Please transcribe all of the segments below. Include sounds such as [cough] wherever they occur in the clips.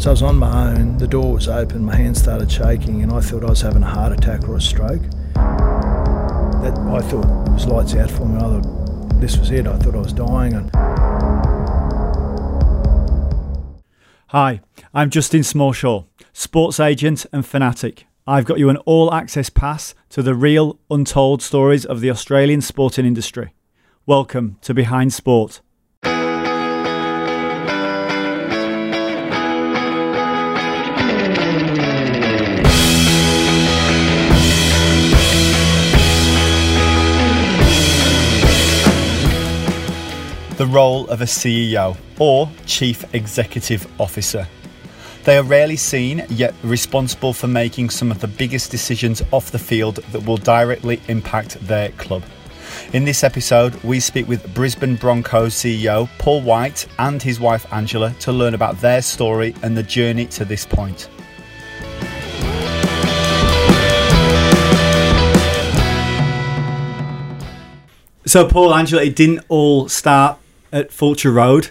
So I was on my own, the door was open, my hands started shaking, and I thought I was having a heart attack or a stroke. That, I thought was lights out for me. I thought this was it. I thought I was dying. And Hi, I'm Justin Smallshaw, sports agent and fanatic. I've got you an all access pass to the real, untold stories of the Australian sporting industry. Welcome to Behind Sport. The role of a CEO or Chief Executive Officer. They are rarely seen, yet responsible for making some of the biggest decisions off the field that will directly impact their club. In this episode, we speak with Brisbane Broncos CEO Paul White and his wife Angela to learn about their story and the journey to this point. So, Paul, Angela, it didn't all start at Fulcher Road.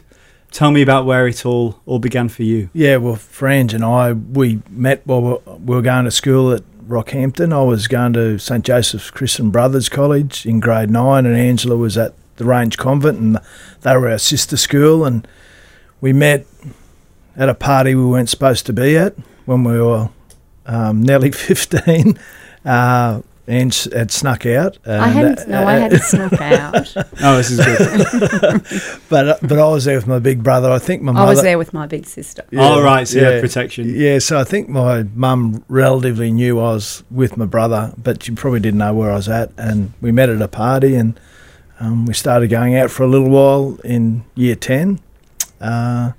Tell me about where it all all began for you. yeah, well, Frange and I, we met while we we were going to school at Rockhampton. I was going to St Joseph's Christian Brothers College in grade nine, and Angela was at the Range Convent, and they were our sister school. And we met at a party we weren't supposed to be at when we were um, nearly [laughs] 15. Uh, Ange had snuck out. I hadn't. No, I uh, hadn't [laughs] snuck out. [laughs] Oh, this is good. [laughs] but but I was there with my big brother. I think my mum I was there with my big sister. All right, so you had protection. Yeah, so I think my mum relatively knew I was with my brother, but she probably didn't know where I was at. And we met at a party, and um, we started going out for a little while in year ten. Uh,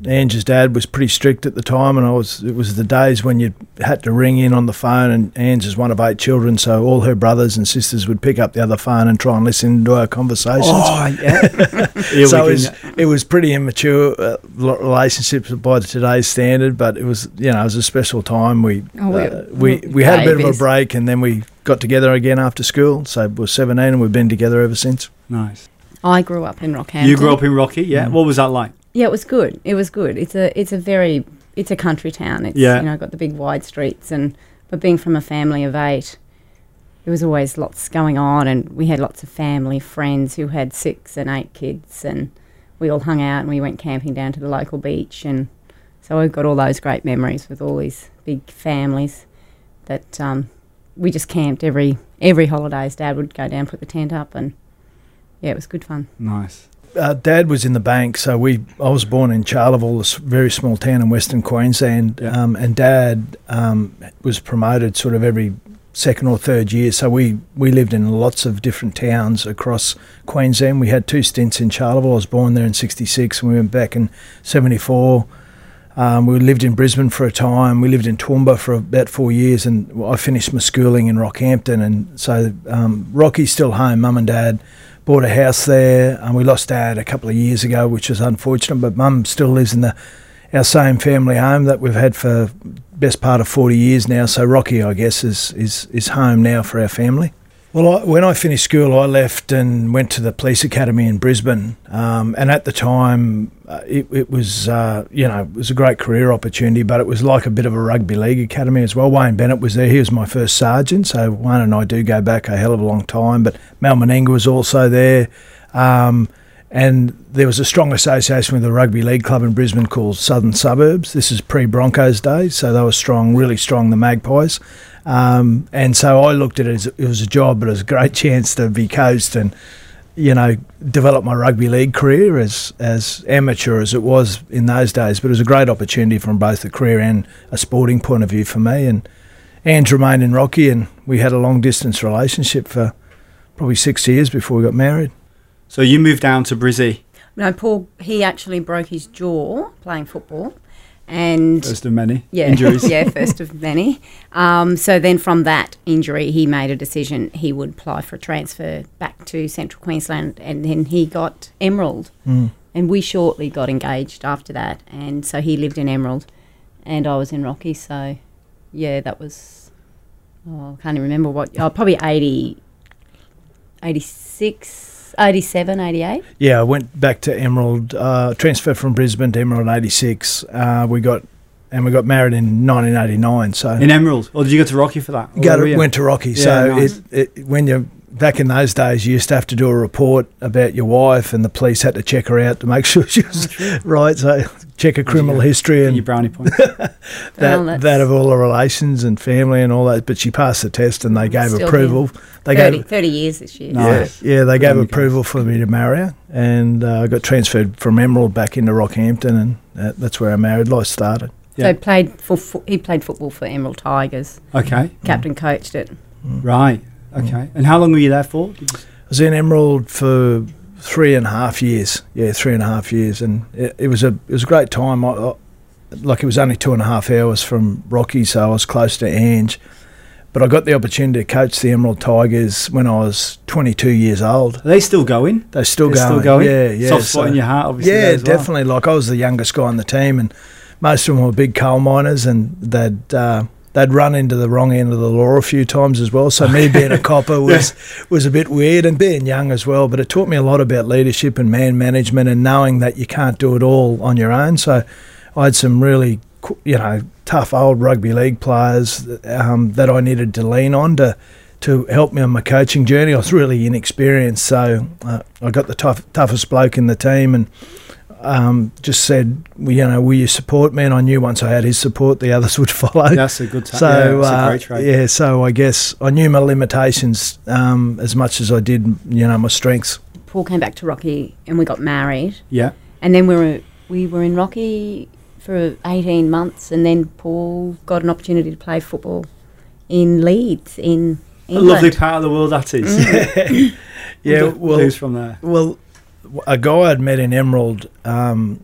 but Ange's dad was pretty strict at the time, and I was. It was the days when you had to ring in on the phone, and Ange is one of eight children, so all her brothers and sisters would pick up the other phone and try and listen to our conversations Oh, yeah. [laughs] Here so it was, it was pretty immature uh, lo- relationships by today's standard, but it was you know it was a special time. We Oh, we- uh, we, we had a bit of a break, and then we got together again after school. So we're seventeen, and we've been together ever since. nice. I grew up in Rockhampton. You grew up in Rocky, yeah. Mm. What was that like? Yeah, it was good. It was good. It's a it's a very it's a country town. It's Yeah. you know got the big wide streets and but being from a family of eight, there was always lots going on, and we had lots of family friends who had six and eight kids, and we all hung out and we went camping down to the local beach, and so I've got all those great memories with all these big families that um, we just camped every every holidays. Dad would go down, put the tent up, and yeah, it was good fun. Nice. Uh, Dad was in the bank, so we. I was born in Charleville, a very small town in Western Queensland, Yeah. um, and Dad um, was promoted sort of every second or third year. So we we lived in lots of different towns across Queensland. We had two stints in Charleville. I was born there in '66, and we went back in '74. Um, we lived in Brisbane for a time. We lived in Toowoomba for about four years, and I finished my schooling in Rockhampton. And so um, Rocky's still home. Mum and Dad bought a house there, and we lost Dad a couple of years ago, which was unfortunate. But Mum still lives in the our same family home that we've had for best part of forty years now. So Rocky, I guess, is is is home now for our family. Well, I, when I finished school, I left and went to the police academy in Brisbane. Um, and at the time, uh, it, it was uh, you know it was a great career opportunity, but it was like a bit of a rugby league academy as well. Wayne Bennett was there; he was my first sergeant. So Wayne and I do go back a hell of a long time. But Mal Meninga was also there. Um, and there was a strong association with a rugby league club in Brisbane called Southern Suburbs. This is pre Broncos days, so they were strong, really strong, the Magpies. Um, and so I looked at it as it was a job, but it was a great [laughs] chance to be coached and, you know, develop my rugby league career as as amateur as it was in those days. But it was a great opportunity from both a career and a sporting point of view for me. And Ange remained in Rocky, and we had a long distance relationship for probably six years before we got married. So you moved down to Brizzy, No, Paul, he actually broke his jaw playing football. And first of many yeah, injuries. yeah, first of many. Um, so then from that injury, he made a decision he would apply for a transfer back to Central Queensland. And then he got Emerald. Mm. And we shortly got engaged after that. And so he lived in Emerald and I was in Rocky. So yeah, that was, oh, I can't even remember what, oh, probably 80, 86. Was 87, 88. Yeah, I went back to Emerald, uh, transferred from Brisbane to Emerald in '86. Uh, we got and we got married in 1989. So In Emerald, or did you go to Rocky for that? Go to, went to Rocky. Yeah, so nice. it, it, when you back in those days, you used to have to do a report about your wife, and the police had to check her out to make [laughs] sure she was [laughs] right. So check her criminal get? history And and your brownie points. [laughs] that Well, that of all the relations and family and all that. But she passed the test, and they gave Still approval. They 30, gave 30 years this year. Nice. yeah, yeah, they gave approval for me to marry her, and uh, I got transferred from Emerald back into Rockhampton, and that, that's where our married life started. So Yeah. he played for fo- he played football for Emerald Tigers. okay, Captain coached it. right. Okay. And how long were you there for? You- I was in Emerald for three and a half years. Yeah, three and a half years, and it, it was a it was a great time. I, I, like it was only two and a half hours from Rocky, so I was close to Ange. But I got the opportunity to coach the Emerald Tigers when I was 22 years old. Are they still going? They're still They're going. still going? Yeah, yeah. Soft spot so- in your heart, obviously. Yeah, well. definitely. Like I was the youngest guy on the team, and most of them were big coal miners, and they'd uh, they'd run into the wrong end of the law a few times as well. So me being a [laughs] copper was was a bit weird, and being young as well. But it taught me a lot about leadership and man management, and knowing that you can't do it all on your own. So I had some really you know tough old rugby league players um, that I needed to lean on to. To help me on my coaching journey, I was really inexperienced, so uh, I got the tough, toughest bloke in the team, and um, just said, you know, will you support me? And I knew once I had his support, the others [laughs] would follow. That's a good time. So yeah, that's a uh, great trait. yeah, so I guess I knew my limitations um, as much as I did, you know, my strengths. Paul came back to Rocky and we got married. Yeah. And then we were we were in Rocky for 18 months and then Paul got an opportunity to play football in Leeds in A England. lovely part of the world that is. Mm. [laughs] Yeah, Who's well, from there? well, a guy I'd met in Emerald um,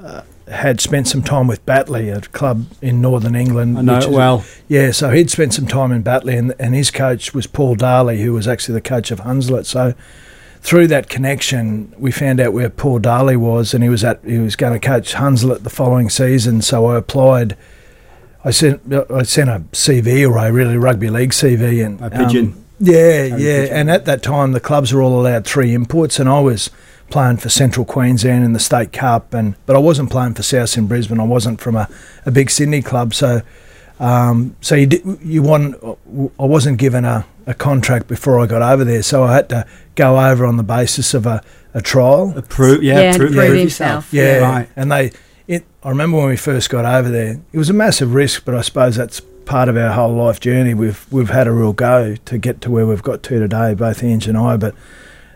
uh, had spent some time with Batley, a club in northern England. I know is- well. Yeah, so he'd spent some time in Batley, and, and his coach was Paul Darley, who was actually the coach of Hunslet. So through that connection, we found out where Paul Darley was, and he was at he was going to coach Hunslet the following season. So I applied. I sent I sent a CV or a really rugby league CV, and A pigeon. um, yeah, Harry yeah, Pigeon. and at that time the clubs were all allowed three imports, and I was playing for Central Queensland in the State Cup, and but I wasn't playing for South in Brisbane. I wasn't from a, a big Sydney club, so um, so you did, you want I wasn't given a, a contract before I got over there, so I had to go over on the basis of a, a trial. Approve, yeah, Yeah, prove, prove prove himself. yourself. Yeah, Right. and they. It, I remember when we first got over there. It was a massive risk, but I suppose that's part of our whole life journey. We've we've had a real go to get to where we've got to today, both Ange and I. But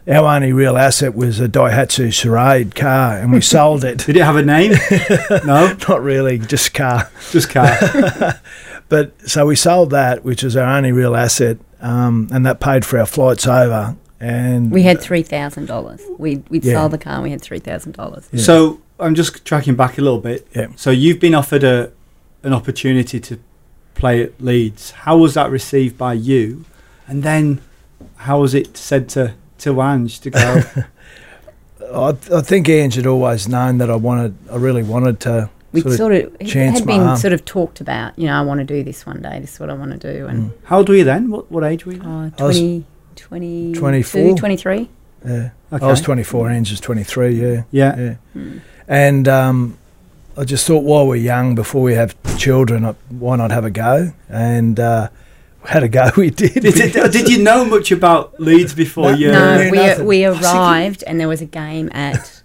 our only real asset was a Daihatsu Charade car, and we sold it. [laughs] Did it have a name? [laughs] no, Not really, just car. just car. [laughs] But so we sold that, which was our only real asset, um, and that paid for our flights over. And We had $3,000. We we'd Yeah. sold the car and we had $3,000. So I'm just tracking back a little bit. Yeah. So you've been offered a an opportunity to play at Leeds. How was that received by you? And then how was it said to to Ange to go? [laughs] I, I think Ange had always known that I wanted, I really wanted to. We'd sort of sort of, it had been arm. sort of talked about, you know, I want to do this one day, this is what I want to do. And Mm. How old were you then? What what age were you? oh, I was 20, 24. 23. Yeah. Okay. I was 24, Ange was 23, yeah. yeah. yeah. Mm. And um, I just thought while we're young, before we have children, why not have a go? And uh, had a go, [laughs] we did. Did, did, did you know much about Leeds before No, you? No, we, we arrived and there was a game at.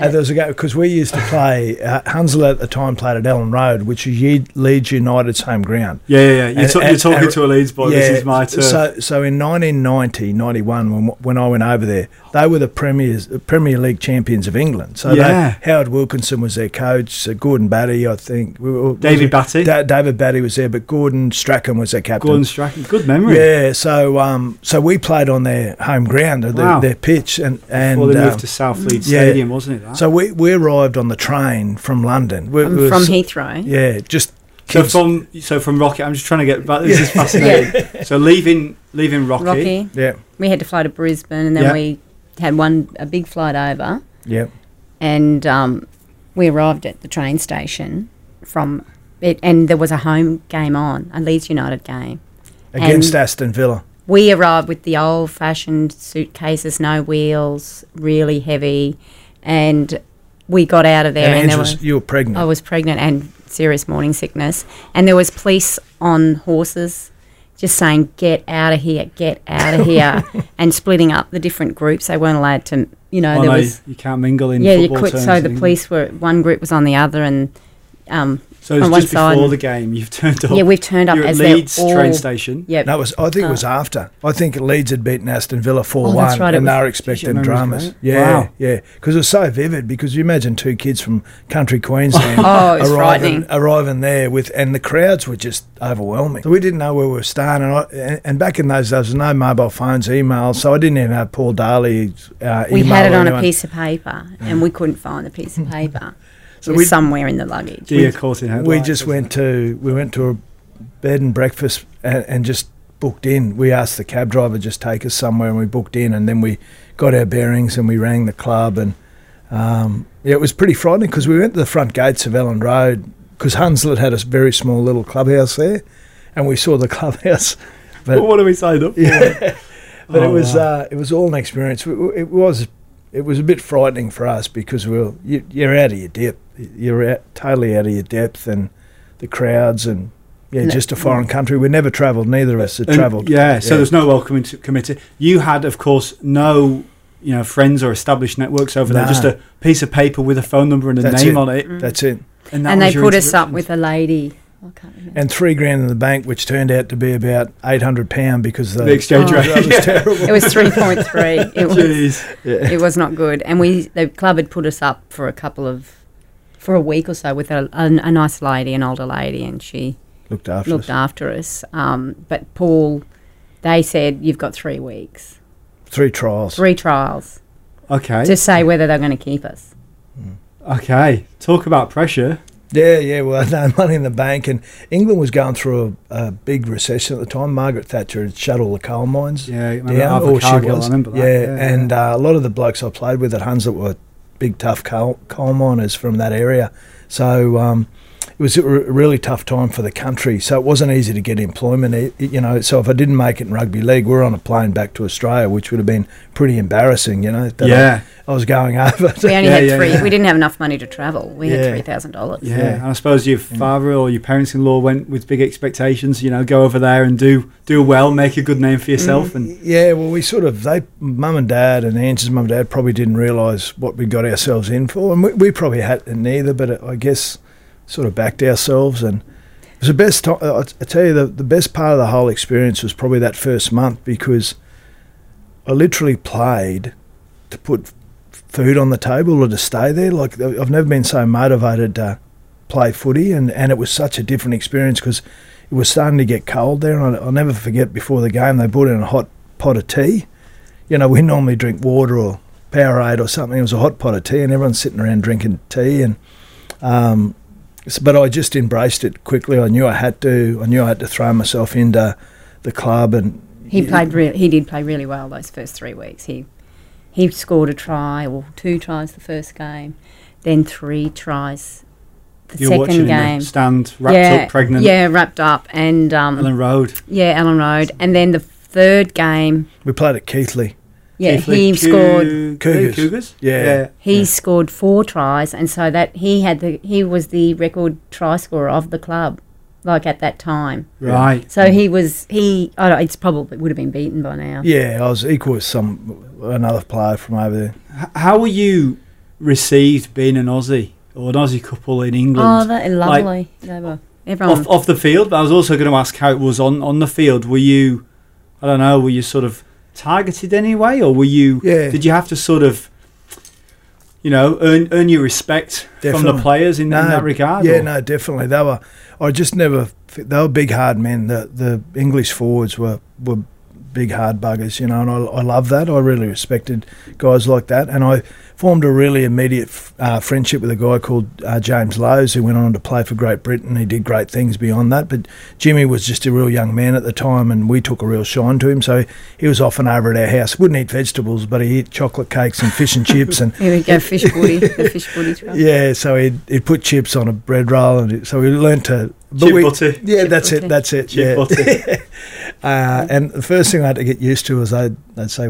And there was a go because we used to play. Uh, Hunslet at the time played at Elland Road, which is Leeds United's home ground. Yeah, yeah, yeah. You're, And- ta- you're talking and- to a Leeds boy. this is my turf. So, so in 1990, 91, when, when I went over there, they were the premiers, Premier League champions of England. So Yeah. they, Howard Wilkinson was their coach, uh, Gordon Batty, I think. Were- David Batty, Da- David Batty was there, but Gordon Strachan was their captain. Gordon Strachan. Good memory. Yeah, so um, so we played on their home ground, uh, their, Wow. their pitch, and and Before they um, moved to South Leeds yeah. Stadium, wasn't it? That? so we we arrived on the train from London. We, um, we from was- Heathrow. yeah, just So from so from Rocket, I'm just trying to get back. This is [laughs] fascinating. So leaving leaving Rocky, Rocky. yeah, We had to fly to Brisbane and then Yeah. we had one a big flight over yeah, and um, we arrived at the train station from it and there was a home game on, a Leeds United game. against And- Aston Villa. we arrived with the old fashioned suitcases, no wheels, really heavy, and we got out of there. And, And, there was, you were pregnant. I was pregnant and serious morning sickness, and there was police on horses. Just saying, get out of here, get out of [laughs] here, and splitting up the different groups. They weren't allowed to, you know, Oh, there no, was you can't mingle in yeah, you could. So the police were one group was on the other, and um, So it's on just before side. the game. You've turned up. yeah, we've turned up You're at as Leeds all, train station. Yeah, no, it was, I think it was after. I think Leeds had beaten Aston Villa 4 Oh, 1, that's right, it and they was- were expecting dramas. great. Yeah, Wow. yeah. Because it was so vivid. Because you imagine two kids from country Queensland [laughs] Oh, arriving, arriving there, with, and the crowds were just overwhelming. So we didn't know where we were staying. And, I, and, and back in those days, there was no mobile phones, emails. So I didn't even have Paul Daley's uh, we had it or on a piece of paper, and we couldn't find the piece of [laughs] paper. So we- somewhere in the luggage. Dear caught in headlights. we just went to we went to a bed and breakfast and, and just booked in. We asked the cab driver just take us somewhere, and we booked in, and then we got our bearings and we rang the club, and um, yeah, it was pretty frightening because we went to the front gates of Elland Road because Hunslet had a very small little clubhouse there, and we saw the [laughs] clubhouse. But Well, what are we signed up for? yeah, [laughs] but it Oh, was wow. uh, it was all an experience. It, it was it was a bit frightening for us because we were, you, you're out of your depth. You're out, totally out of your depth, and the crowds and yeah, No. just a foreign country. We never travelled. Neither of us had travelled. Yeah, so there's no welcoming committee. You had, of course, no you know friends or established networks over there. Just a piece of paper with a phone number and a That's name it. on it. That's it. And, that and was they put us up with a lady. I remember. And three grand in the bank, which turned out to be about eight hundred pound because the, the exchange Oh. rate. that was [laughs] terrible. It was three point three. [laughs] It was Jeez. Yeah. it was not good, and we the club had put us up for a couple of for a week or so with a, a, a nice lady, an older lady, and she Looked after looked us. after us. Um, but Paul, they said you've got three weeks, Three trials. three trials Okay. to say whether they're going to keep us. okay. Talk about pressure. Yeah, yeah. Well, [laughs] no money in the bank, and England was going through a, a big recession at the time. Margaret Thatcher had shut all the coal mines. Yeah, I remember down, or she was. That. Yeah, and uh, a lot of the blokes I played with at Hunslet were big, tough coal, coal miners from that area. So um, it was a really tough time for the country. So it wasn't easy to get employment. It, it- you know, so if I didn't make it in rugby league, we were on a plane back to Australia, which would have been pretty embarrassing. You know, that yeah, I, I was going [laughs] over. We only Yeah, had yeah, three. yeah. We didn't have enough money to travel. We Yeah. had three thousand dollars. yeah, Yeah. And I suppose your father or your parents-in-law went with big expectations. You know, go over there and do do well, make a good name for yourself, mm. and Yeah, well, we sort of they, mum and dad, and Ange's mum and dad probably didn't realise what we got ourselves in for, and we, we probably hadn't neither. But I guess sort of backed ourselves, and it was the best. Time, I, I tell you, the the best part of the whole experience was probably that first month because I literally played to put food on the table or to stay there. Like I've never been so motivated to play footy, and, and it was such a different experience because it was starting to get cold there. And I, I'll never forget before the game they brought in a hot pot of tea. You know, we normally drink water or Powerade or something. It was a hot pot of tea, and everyone's sitting around drinking tea. And um, but I just embraced it quickly. I knew I had to. I knew I had to throw myself into the club, and He played. Re- he did play really well those first three weeks. He he scored a try or two tries the first game, then three tries the you're second in game. the stand, wrapped yeah, up, pregnant, Yeah, wrapped up, and um, Elland Road. yeah, Elland Road, and then the third game. we played at Keighley. Yeah, Keighley he Cou- scored. Cougars. Cougars. Yeah. He yeah. scored four tries, and so that he had the he was the record try scorer of the club, like at that time. Right. So he was he. I don't, it's probably would have been beaten by now. Yeah, I was equal with some another player from over there. H- How were you received being an Aussie or an Aussie couple in England? Oh, England? that lovely. they were everyone. off, off the field, but I was also going to ask how it was on, on the field. Were you, I don't know, were you sort of targeted anyway, or were you? Yeah. Did you have to sort of, you know, earn earn your respect from the players in, in that regard? Yeah, or- no, definitely. They were. I just never. They were big, hard men. The the English forwards were were big, hard buggers. You know, and I, I love that. I really respected guys like that, and I formed a really immediate uh, friendship with a guy called uh, James Lowes, who went on to play for Great Britain. He did great things beyond that, but Jimmy was just a real young man at the time, and we took a real shine to him. So he was often over at our house. Wouldn't eat vegetables, but he ate chocolate cakes and fish and chips and [laughs] Here we go, fish booty, [laughs] the fish booty try. yeah, so he'd, he'd put chips on a bread roll, and it- so we learned to. but Chip we- butter. Yeah, Chip that's butter. it. That's it. Chip yeah. [laughs] butter. Uh, and the first thing I had to get used to was they'd, they'd say,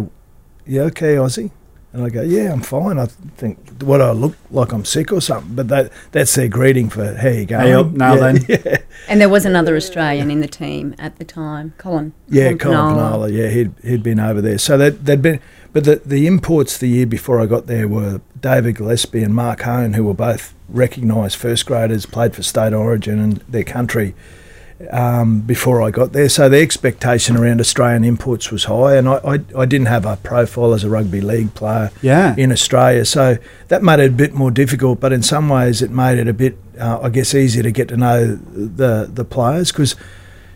"You okay, Aussie?" And I go, "Yeah, I'm fine." I think what I look like I'm sick or something, but that that's their greeting for how you going. Hey up now yeah, then. [laughs] Yeah, And there was another Australian in the team at the time, Colin. yeah, Colin Panola. Panola. Yeah, he'd he'd been over there. So that they'd been, but the the imports the year before I got there were David Gillespie and Mark Hohn, who were both recognised first graders, played for state origin and their country. Um, before I got there, so the expectation around Australian imports was high, and I, I, I didn't have a profile as a rugby league player Yeah. in Australia. So that made it a bit more difficult, but in some ways it made it a bit, uh, I guess, easier to get to know the the players because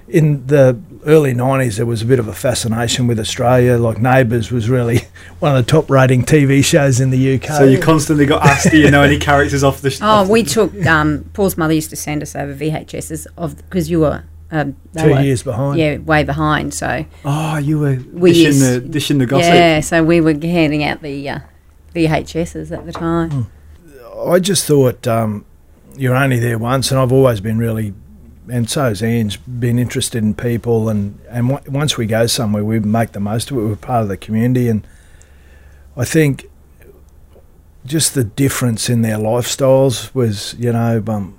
in the early '90s there was a bit of a fascination with Australia. Like Neighbours was really [laughs] one of the top rating TV shows in the UK. So you constantly got asked, do you know any [laughs] characters off the? Sh- Oh, off the- we took um, Paul's mother used to send us over VHSs of because you were um, two were- years behind. yeah, way behind. So Oh, you were We dishing used- the dishing the gossip. yeah, so we were handing out the uh, VHSs at the time. I just thought um, you're only there once, and I've always been really, and so has Ian's been interested in people, and and w- once we go somewhere, we make the most of it. We're part of the community, and I think just the difference in their lifestyles was, you know, um,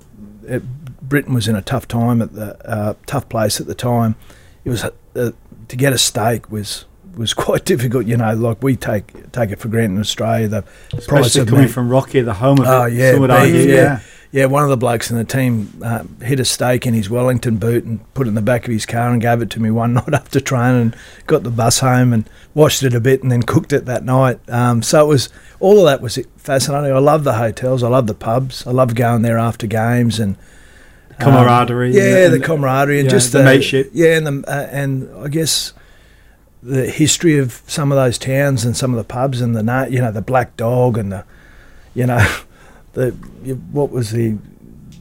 it, Britain was in a tough time at the uh, tough place at the time. It was uh, to get a steak was was [laughs] quite difficult. You know, like we take take it for granted in Australia. The price Especially of coming meat- from Rocky, the home of Oh, it. yeah, beef, argue, yeah. yeah. Yeah, one of the blokes in the team uh, hit a steak in his Wellington boot and put it in the back of his car and gave it to me one [laughs] night after training and got the bus home and washed it a bit and then cooked it that night. Um, so it was all of that was fascinating. I love the hotels. I love the pubs. I love going there after games and um, Camaraderie. yeah, and- the camaraderie and yeah, just the mateship. Yeah, and the, uh, and I guess the history of some of those towns and some of the pubs and the you know the Black Dog and the you know [laughs] the what was the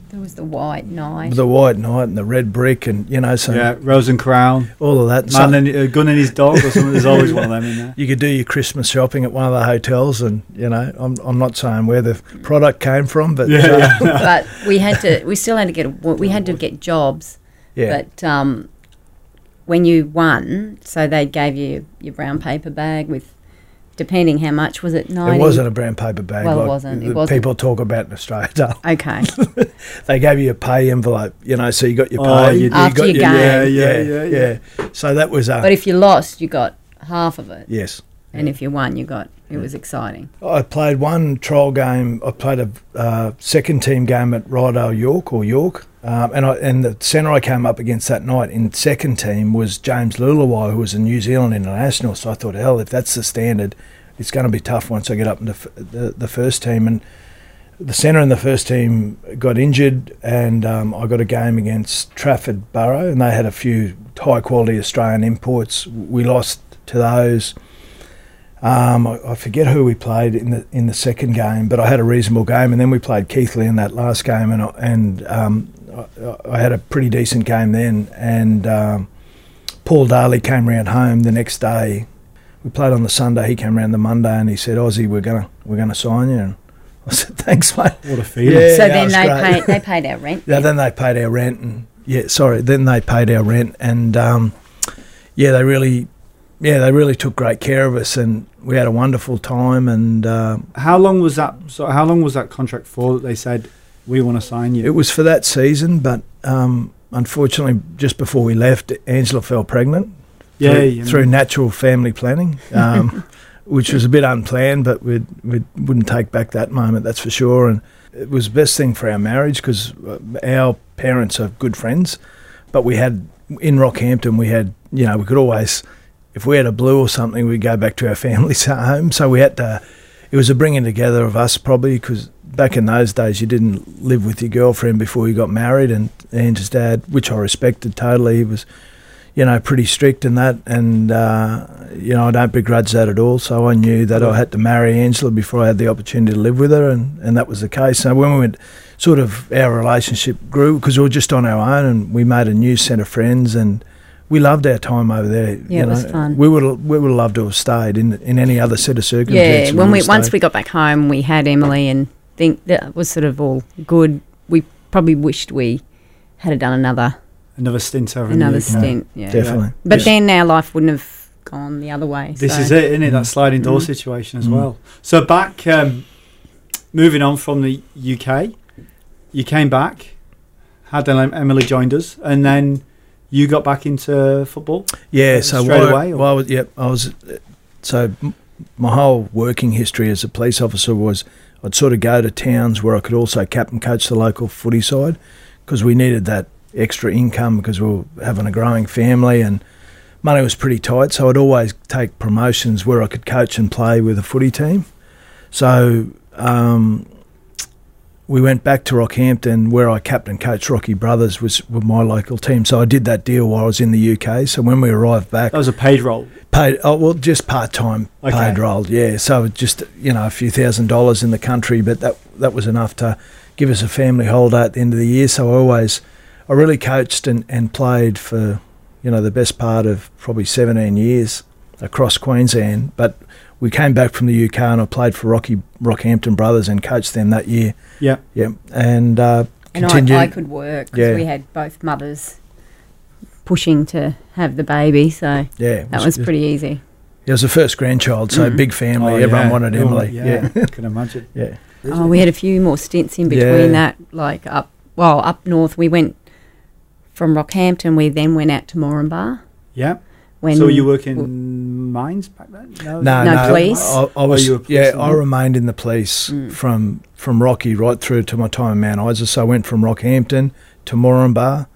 There was the White Knight. the White Knight and the Red Brick and you know so yeah, Rose and Crown, all of that. man So and a gun and his dog, or something. There's always one of them in there. [laughs] you could do your Christmas shopping at one of the hotels, and you know I'm I'm not saying where the product came from, but Yeah, uh, yeah. [laughs] but we had to. We still had to get. We had to get jobs. yeah. But um, when you won, so they gave you your brown paper bag with, depending how much was it? Ninety. It wasn't a brown paper bag. Well, it wasn't. It the wasn't. People talk about in Australia. don't Okay. [laughs] they gave you a pay envelope, you know, so you got your pay. Oh, you did. After got your your, game. yeah, Yeah, yeah, yeah, yeah, So that was, uh, but if you lost, you got half of it, yes. and if you won, you got. It was exciting. I played one trial game. I played a uh, second team game at Ryedale York or York, um, and I, and the centre I came up against that night in second team was James Leuluai, who was a New Zealand international. So I thought, hell, if that's the standard, it's going to be tough once I get up into f- the, the first team. And the centre in the first team got injured, and um, I got a game against Trafford Borough, and they had a few high quality Australian imports. We lost to those. Um, I, I forget who we played in the in the second game, but I had a reasonable game, and then we played Keighley in that last game, and I, and um, I, I had a pretty decent game then. And um, Paul Daley came round home the next day. We played on the Sunday. He came round the Monday, and he said, "Aussie, we're gonna we're gonna sign you." And I said, [laughs] "Thanks, mate." What a feeling. Yeah, so then they great. paid. They paid our rent. [laughs] Yeah, then they paid our rent, and yeah, sorry, then they paid our rent, and um, yeah, they really, yeah, they really took great care of us, and we had a wonderful time, and uh, How long was that? So how long was that contract for? That they said we want to sign you. it was for that season, but um, unfortunately, just before we left, Angela fell pregnant. yeah, through, you know. through natural family planning, um, [laughs] which was a bit unplanned, but we we wouldn't take back that moment, that's for sure. And it was the best thing for our marriage because our parents are good friends, but we had in Rockhampton we had you know we could always if we had a blue or something we'd go back to our [laughs] families home. So we had to. It was a bringing together of us probably because back in those days you didn't live with your girlfriend before you got married, and Angela's dad, which I respected totally, he was you know, pretty strict in that, and uh, you know, I don't begrudge that at all. So I knew that I had to marry Angela before I had the opportunity to live with her, and, and that was the case. So when we went, sort of our relationship grew because we were just on our own, and we made a new set of friends, and we loved our time over there. Yeah, you it was fun. We would we would love to have stayed in in any other set of circumstances. Yeah, when we would once we got back home, we had Emily, and think that was sort of all good. We probably wished we had done another Another stint over another in the stint. Yeah, Definitely. but Yeah. then our life wouldn't have gone the other way. This so. is it, isn't it? That Mm. sliding door Mm. situation as Mm. well. So back, um, moving on from the UK, you came back, had Em- Emily joined us, and then you got back into football. Yeah, so straight away, or- while I was, yep, I was. So my whole working history as a police officer was I'd sort of go to towns where I could also captain coach the local footy side because we needed that extra income because we were having a growing family and money was pretty tight. So I'd always take promotions where I could coach and play with a footy team. So um, we went back to Rockhampton where I captain coached Rocky Brothers was with my local team. So I did that deal while I was in the UK. So when we arrived back, That was a paid role. paid oh well just part time Okay. paid role, yeah. So just you know a few thousand dollars in the country, but that that was enough to give us a family holiday at the end of the year. So I always I really coached and, and played for you know the best part of probably 17 years across Queensland. But we came back from the UK and I played for Rocky Rockhampton Brothers and coached them that year. Yeah. Yeah, and uh, And. I, I could work because Yeah. we had both mothers pushing to have the baby, so yeah, it that was pretty easy. It was the first grandchild, so Mm. big family. Oh, Everyone yeah. wanted Oh, Emily. Yeah, yeah. [laughs] Can imagine. yeah. Oh, we had a few more stints in between Yeah. that, like up well up north. We went from Rockhampton. We then went out to Moranbah. Yeah. When so you work in mines back then? No, No, no, police? I, I was, you were yeah, I remained in the police Mm. from from Rocky right through to my time in Mount Isa. So I went from Rockhampton to Moranbah,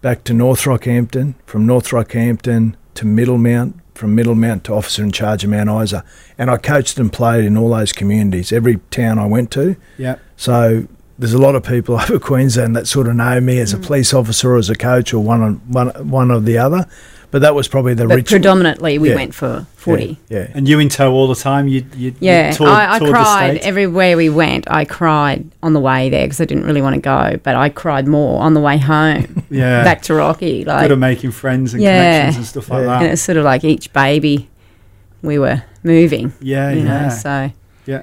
back to North Rockhampton, from North Rockhampton to Middlemount, from Middlemount to officer in charge of Mount Isa, and I coached and played in all those communities, every town I went to. Yeah. So there's a lot of people [laughs] over Queensland that sort of know me as a Mm. police officer or as a coach or one on, one one or the other. But that was probably the but rich. predominantly we Yeah. went for footy. Yeah, yeah. And you in tow all the time? You, you Yeah, you toured, I, I toured cried everywhere we went. I cried on the way there because I didn't really want to go, but I cried more on the way home [laughs] Yeah. back to Rocky. Good Like, at making friends and Yeah. connections and stuff like that. And it's sort of like each baby we were moving. Yeah, you yeah. know, so Yeah.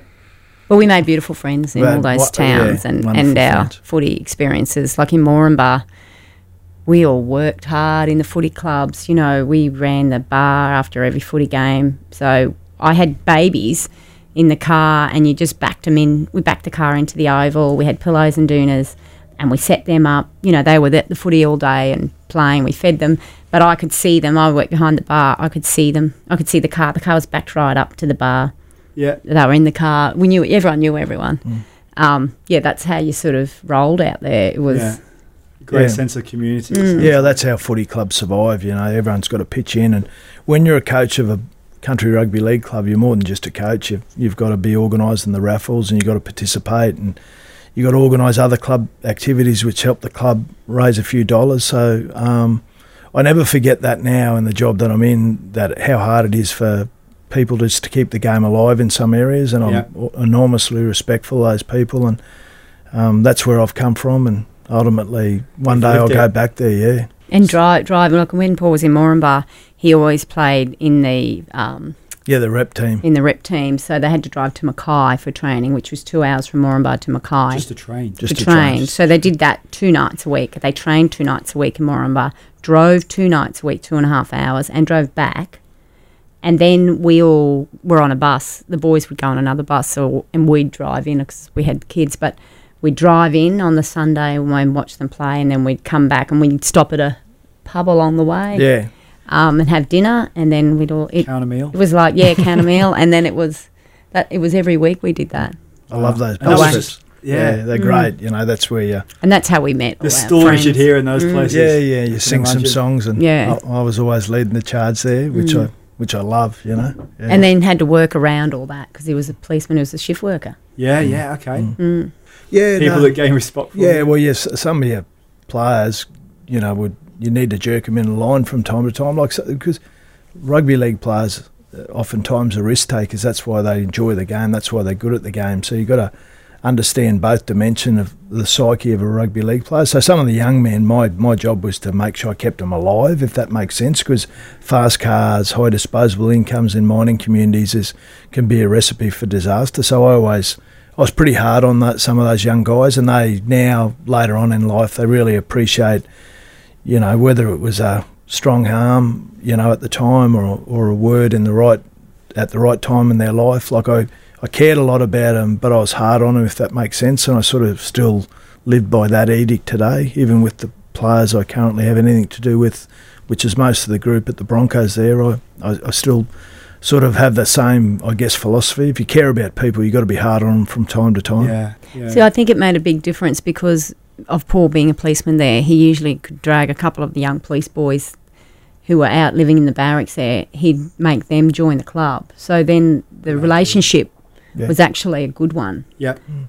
But we made beautiful friends in Well, all those what- yeah, towns and, and our friends. footy experiences. Like in Moranbah, we all worked hard in the footy clubs. You know, we ran the bar after every footy game. So I had babies in the car, and you just backed them in. We backed the car into the oval. We had pillows and doonas, and we set them up. You know, they were at the footy all day and playing. We fed them, but I could see them. I worked behind the bar. I could see them. I could see the car. The car was backed right up to the bar Yeah. they were in the car. We knew everyone knew everyone. Mm. Um, yeah, that's how you sort of rolled out there. It was Yeah. Great Yeah. sense of community. Mm. Yeah, that's how footy clubs survive. You know, everyone's got to pitch in, and when you're a coach of a country rugby league club, you're more than just a coach. You've, you've got to be organising the raffles, and you've got to participate, and you've got to organise other club activities which help the club raise a few dollars. So um, I never forget that now in the job that I'm in. That how hard it is for people just to keep the game alive in some areas, and I'm Yeah. enormously respectful of those people, and um, that's where I've come from, and ultimately one You've day I'll lived go back there. Yeah. and drive driving. Like when Paul was in Moranbah, he always played in the um, Yeah, the rep team. in the rep team. So they had to drive to Mackay for training, which was two hours from Moranbah to Mackay. Just a train. Just to to train. train. So they did that two nights a week. They trained two nights a week in Moranbah, drove two nights a week, two and a half hours, and drove back. And then we all were on a bus. The boys would go on another bus, or, and we'd drive in because we had kids. But we'd drive in on the Sunday and watch them play, and then we'd come back and we'd stop at a pub along the way Yeah, um, and have dinner. And then we'd all it, Count a meal. it was like yeah, [laughs] count a meal, and then it was that it was every week we did that, I love those And that was Away. buses. Yeah, yeah. they're Mm. great. You know, that's where you. and that's how we met. The all our stories you'd hear in those Mm. places. Yeah, yeah. You can sing some songs, and Yeah. I, I was always leading the charge there, which Mm. I which I love. You know. Yeah. and then had to work around all that because he was a policeman who was a shift worker. Yeah, Mm. yeah, okay. Mm. Mm. yeah, People no, that gain respect for yeah. you. Well, yes, some of your players, you know, would you need to jerk them in line from time to time, like because rugby league players uh, oftentimes are risk takers. That's why they enjoy the game. That's why they're good at the game. So you've got to understand both dimension of the psyche of a rugby league player. So some of the young men, my my job was to make sure I kept them alive, if that makes sense, because fast cars, high disposable incomes in mining communities is can be a recipe for disaster. So I always I was pretty hard on that, some of those young guys, and they now later on in life they really appreciate you know, whether it was a strong arm, you know, at the time, or or a word in the right at the right time in their life. Like I, I cared a lot about him, but I was hard on him, if that makes sense. And I sort of still live by that edict today, even with the players I currently have anything to do with, which is most of the group at the Broncos. There, I, I, I still sort of have the same, I guess, philosophy. If you care about people, you've got to be hard on them from time to time. Yeah, yeah. See, I think it made a big difference because of Paul being a policeman there. He usually could drag a couple of the young police boys who were out living in the barracks there. He'd make them join the club. So then the relationship Yeah. was actually a good one yeah, mm.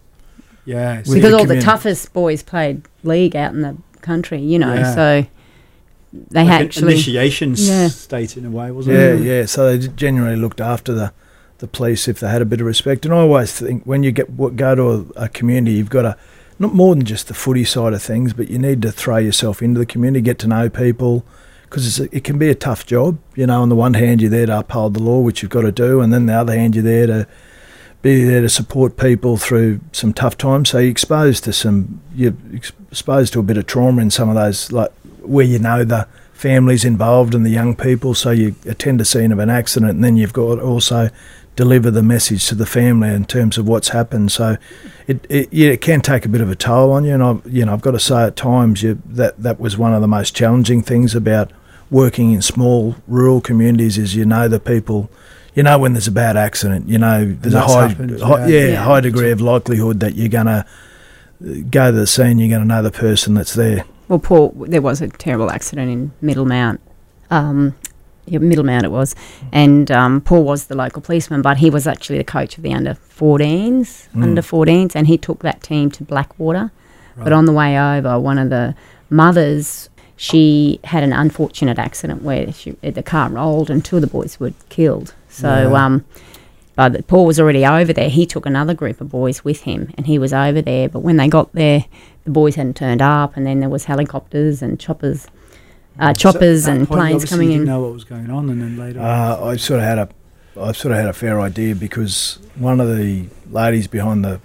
yeah. So- because the all the toughest boys played league out in the country, you know. Yeah. So they like had an actually initiation Yeah. state in a way, wasn't Yeah, it? yeah. Yeah. So they genuinely looked after the, the police if they had a bit of respect. And I always think when you get go to a, a community, you've got to not more than just the footy side of things, but you need to throw yourself into the community, get to know people, because it can be a tough job. You know, on the one hand, you're there to uphold the law, which you've got to do, and then the other hand, you're there to be there to support people through some tough times. So you're exposed to some, you're exposed to a bit of trauma in some of those, like where you know the families involved and the young people. So you attend a scene of an accident, and then you've got also deliver the message to the family in terms of what's happened. So it, it yeah, it can take a bit of a toll on you. And I, you know, I've got to say at times you, that that was one of the most challenging things about working in small rural communities is you know the people. You know when there's a bad accident, you know there's a high, happened, high yeah. yeah, Yeah. high degree of likelihood that you're gonna go to the scene. You're gonna know the person that's there. Well, Paul, there was a terrible accident in Middlemount. Um, yeah, Middlemount it was, and um, Paul was the local policeman, but he was actually the coach of the under 14s, Mm. under 14s, and he took that team to Blackwater. But on the way over, one of the mothers, she had an unfortunate accident where she, the car rolled and two of the boys were killed. So, Yeah. um, but Paul was already over there. He took another group of boys with him, and he was over there. But when they got there, the boys hadn't turned up, and then there was helicopters and choppers, uh, choppers that and planes coming you in. didn't know what was going on, and then later. Uh, I sort of had a, I sort of had a fair idea because one of the ladies behind the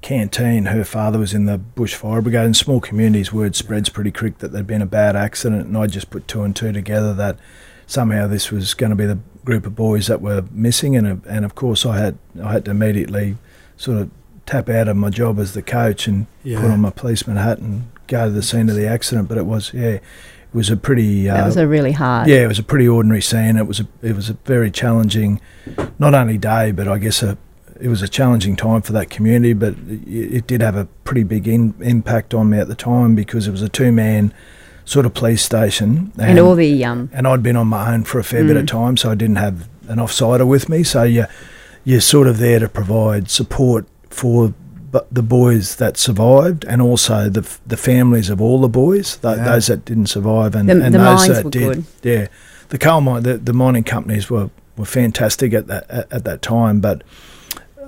canteen, her father was in the bushfire Brigade. In small communities, word spreads pretty quick that there'd been a bad accident, and I just put two and two together that somehow this was going to be the group of boys that were missing, and and of course I had I had to immediately sort of tap out of my job as the coach and yeah. put on my policeman hat and go to the scene of the accident. But it was yeah, it was a pretty uh, That was a really hard. yeah, it was a pretty ordinary scene. It was a it was a very challenging, not only day, but I guess a it was a challenging time for that community. But it, it did have a pretty big in, impact on me at the time because it was a two man sort of police station, and all the um, and I'd been on my own for a fair bit of Mm. time, so I didn't have an offsider with me. So you you're sort of there to provide support for bu- the boys that survived, and also the the families of all the boys, th- Yeah. those that didn't survive, and, the, and the those mines that were did. good. Yeah, the coal mine, the, the mining companies were, were fantastic at that at, at that time, but.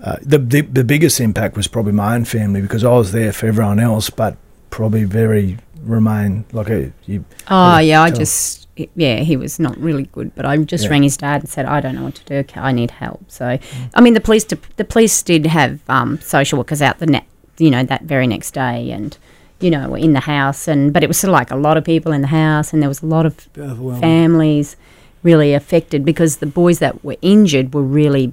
Uh, the, the the biggest impact was probably my own family because I was there for everyone else, but probably very remain like a you. Oh Yeah, I just yeah, he was not really good. But I just Yeah. rang his dad and said, I don't know what to do. I need help. So, I mean, the police de- the police did have um, social workers out the net, you know, that very next day, and you know, were in the house, and but it was sort of like a lot of people in the house, and there was a lot of families really affected because the boys that were injured were really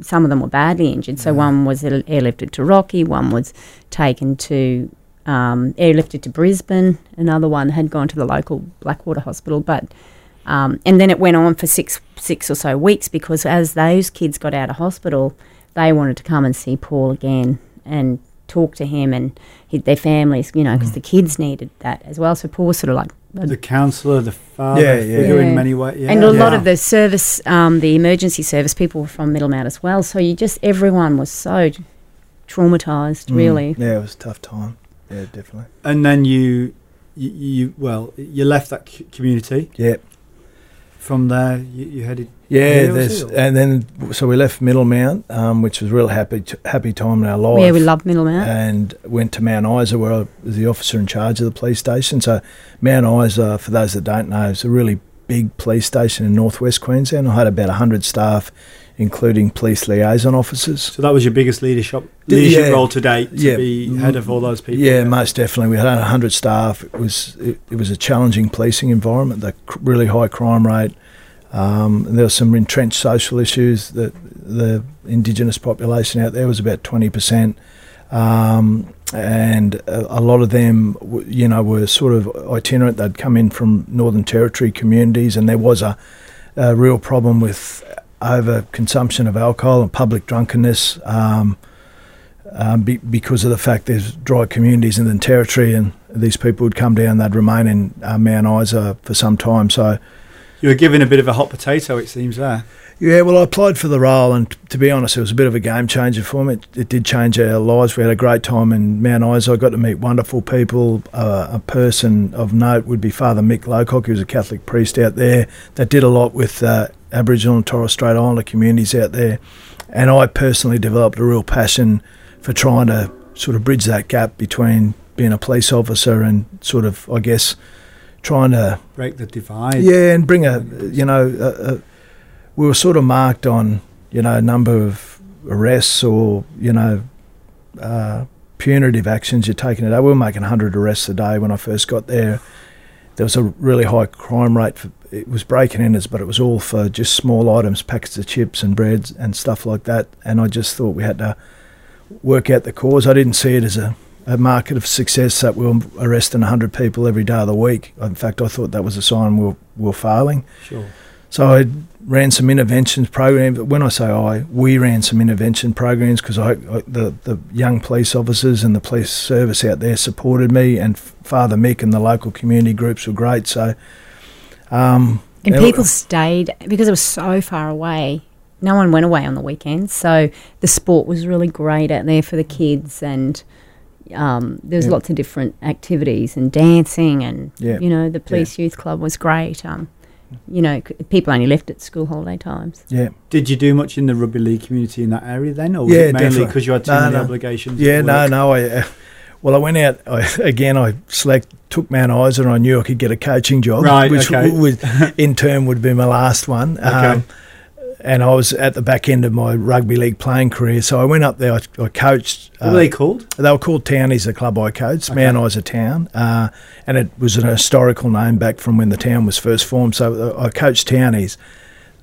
some of them were badly injured. So Yeah. one was airlifted to Rocky, one was taken to um, airlifted to Brisbane, another one had gone to the local Blackwater hospital, but um, and then it went on for six six or so weeks because as those kids got out of hospital, they wanted to come and see Paul again and talk to him and he, their families, you know, because the kids needed that as well. So Paul was sort of like the counsellor, the father Yeah, yeah. figure in many ways. Yeah. and a lot of the service, um, the emergency service people were from Middlemount as well. So you just, everyone was so traumatized, Mm, really. yeah, it was a tough time. Yeah, definitely. and then you, you, you, well, you left that c- community. Yeah, From there, you, you headed. yeah. Yeah, there's it? and then so we left Middlemount, um, which was a real happy t- happy time in our life. Yeah, we loved Middlemount. and went to Mount Isa, where I was the officer in charge of the police station. So, Mount Isa, for those that don't know, is a really big police station in northwest Queensland. I had about 100 staff including police liaison officers. So that was your biggest leadership leadership yeah. role to date, to Yeah. be head of all those people. Yeah, most definitely. We had 100 staff. It was it, it was a challenging policing environment. The really high crime rate. Um, there were some entrenched social issues. That the Indigenous population out there was about 20 percent, um, and a, a lot of them, you know, were sort of itinerant. They'd come in from Northern Territory communities, and there was a, a real problem with over consumption of alcohol and public drunkenness. Um, um, be, because of the fact there's dry communities in the territory, and these people would come down, they'd remain in uh, Mount Isa for some time. So, You were given a bit of a hot potato, it seems there. yeah, well, I applied for the role, and t- to be honest, it was a bit of a game changer for me. It, it did change our lives. We had a great time in Mount Isa. I got to meet wonderful people. Uh, a person of note would be Father Mick Locock, who was a Catholic priest out there that did a lot with uh, Aboriginal and Torres Strait Islander communities out there. And I personally developed a real passion for trying to sort of bridge that gap between being a police officer and sort of, I guess, trying to Break the divide. yeah, and bring a you know, a, a, we were sort of marked on you know a number of arrests or you know uh, punitive actions you're taking it. We were making 100 arrests a day when I first got there. There was a really high crime rate. For, it was breaking in, us, but it was all for just small items, packets of chips and breads and stuff like that. And I just thought we had to work out the cause. I didn't see it as a, a market of success that we were arresting 100 people every day of the week. In fact, I thought that was a sign we were, we were failing. Sure. So I ran some interventions programs. When I say I, we ran some intervention programs because I, I the the young police officers and the police service out there supported me, and Father Mick and the local community groups were great. So, um, And people well- stayed because it was so far away. No one went away on the weekends, so the sport was really great out there for the kids, and um, there was Yeah. lots of different activities and dancing, and Yeah. you know the police youth club was great. Um, you know, c- people only left at school holiday times. yeah, Did you do much in the rugby league community in that area then, or was Yeah, it mainly because you had too No, many no. obligations? yeah. No, no. I uh, well, I went out I, [laughs] again. I select took Mount Isa, and I knew I could get a coaching job, Right, which okay. would [laughs] in turn would be my last one. Um, and I was at the back end of my rugby league playing career, so I went up there. I, I coached. What uh, were they called? They were called Townies, the club I coached, Okay. Mount Isa Town, uh, and it was an historical name back from when the town was first formed. So uh, I coached Townies.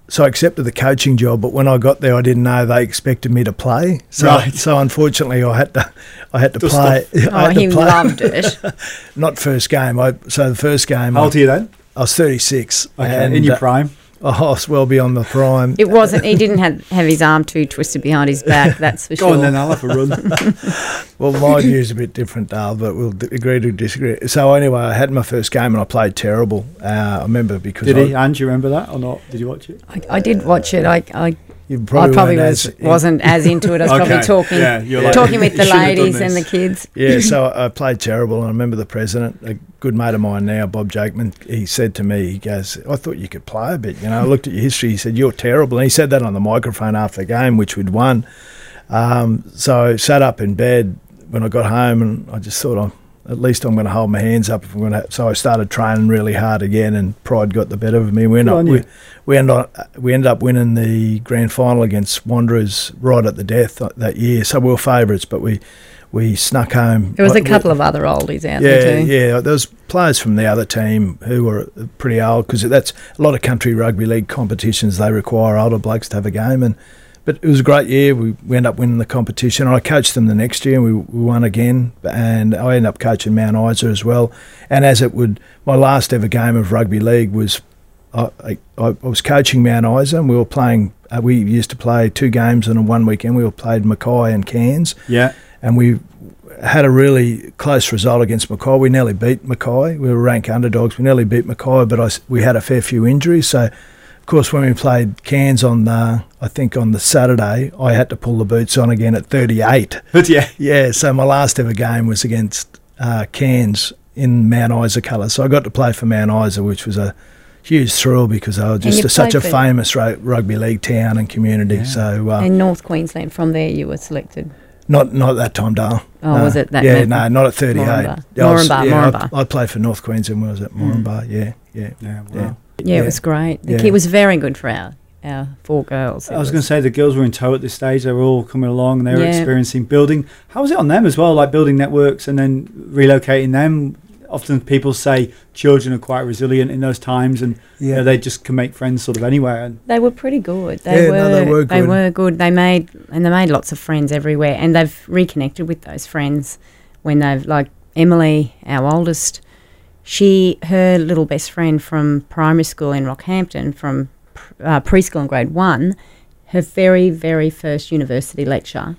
So I accepted the coaching job, but when I got there, I didn't know they expected me to play. So, Right. so unfortunately, I had to, I had to Dust play. [laughs] I Oh, had to he play. loved it. [laughs] Not first game. I, so the first game, How I, old are you then? I was 36. Okay, and, in your uh, prime. I was well beyond the prime. It wasn't. He didn't have, have his arm too twisted behind his back. That's for [laughs] Go sure. on then, I'll have a run. [laughs] Well, my view's a bit different, Dale, but we'll agree to disagree. So anyway, I had my first game and I played terrible. Uh, I remember because Did I, he? And do you remember that or not? Did you watch it? I, I did watch it. I, I, you I probably, probably was, as- wasn't as into it. I was probably talking yeah, like, talking with the shouldn't have done ladies and the kids. Yeah, so I played terrible, and I remember the president, a good mate of mine now, Bob Jakeman. He said to me, he goes, "I thought you could play a bit." You know, I looked at your history. He said, "You're terrible," and he said that on the microphone after the game, which we'd won. Um, so I sat up in bed when I got home, and I just thought, I'm, at least I'm going to hold my hands up if I'm going to. So I started training really hard again, and pride got the better of me. We ended up, we, we ended up, we ended up winning the grand final against Wanderers right at the death that year. So we were favourites, but we we snuck home. There was a couple of other oldies out yeah, there too. yeah. There was players from the other team who were pretty old because that's a lot of country rugby league competitions. They require older blokes to have a game, and but it was a great year. We, we ended up winning the competition. I coached them the next year, and we, we won again. And I ended up coaching Mount Isa as well. And as it would, my last ever game of rugby league was I, I, I was coaching Mount Isa, and we were playing. Uh, we used to play two games in a one weekend. We were played Mackay and Cairns Yeah. and we had a really close result against Mackay. We nearly beat Mackay. We were rank underdogs. We nearly beat Mackay, but I we had a fair few injuries. So, of course, when we played Cairns on the, I think on the Saturday, I had to pull the boots on again at 38. [laughs] But yeah. Yeah, so my last ever game was against uh, Cairns in Mount Isa colours. So I got to play for Mount Isa, which was a huge thrill because they were just a, such a famous ru- rugby league town and community. Yeah. So uh, In North Queensland, from there you were selected. not not at that time, Dale. Oh, No. was it that? Yeah, no, not at 38. Moranbah. Yeah, I was- Moranbah, yeah, I- Moranbah. I, played for North Queensland when I was at Moranbah, yeah, yeah. Yeah. Wow. Yeah. Yeah, Yeah. it was great. The Yeah. kid was very good for our our four girls. I was going to say the girls were in tow at this stage. They were all coming along and they were Yeah. experiencing building. How was it on them as well? Like building networks and then relocating them. Often people say children are quite resilient in those times, and you know, they just can make friends sort of anywhere. And They were pretty good. They Yeah, were. no, they were They good. were good. They made and they made lots of friends everywhere, and they've reconnected with those friends when they've like Emily, our oldest. She, her little best friend from primary school in Rockhampton, from pr- uh, preschool in grade one, her very very first university lecture.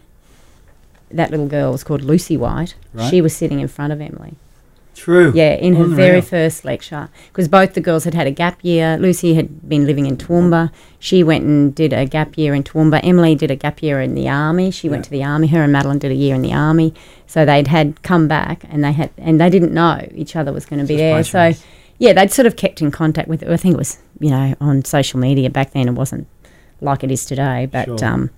That little girl was called Lucy White. Right. She was sitting in front of Emily. true. Yeah, in her Unreal. very first lecture, because both the girls had had a gap year. Lucy had been living in Toowoomba. She went and did a gap year in Toowoomba. Emily did a gap year in the army. She went to the army. Her and Madeline did a year in the army. So they'd had come back, and they had, and they didn't know each other was going to be there. So. Yeah, they'd sort of kept in contact with. It. I think it was you know on social media back then. It wasn't like it is today, but Sure. um,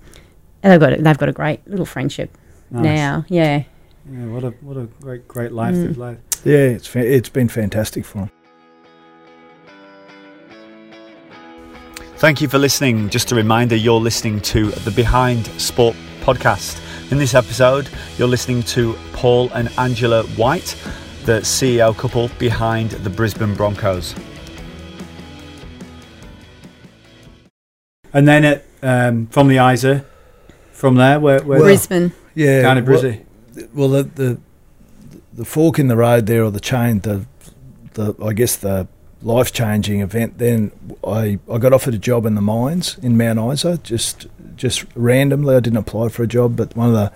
they've got a, they've got a great little friendship Nice. now. Yeah. Yeah, what a what a great great life Mm. they've led. Yeah, it's fa- it's been fantastic for them. Thank you for listening. Just a reminder you're listening to the Behind Sport podcast. In this episode, you're listening to Paul and Angela White, the CEO couple behind the Brisbane Broncos. And then at um, from the Isa, from there, where, where Well, Brisbane. Yeah, down in well- Well, the, the the fork in the road there, or the chain, the the I guess the life changing event. Then I I got offered a job in the mines in Mount Isa, just just randomly. I didn't apply for a job, but one of the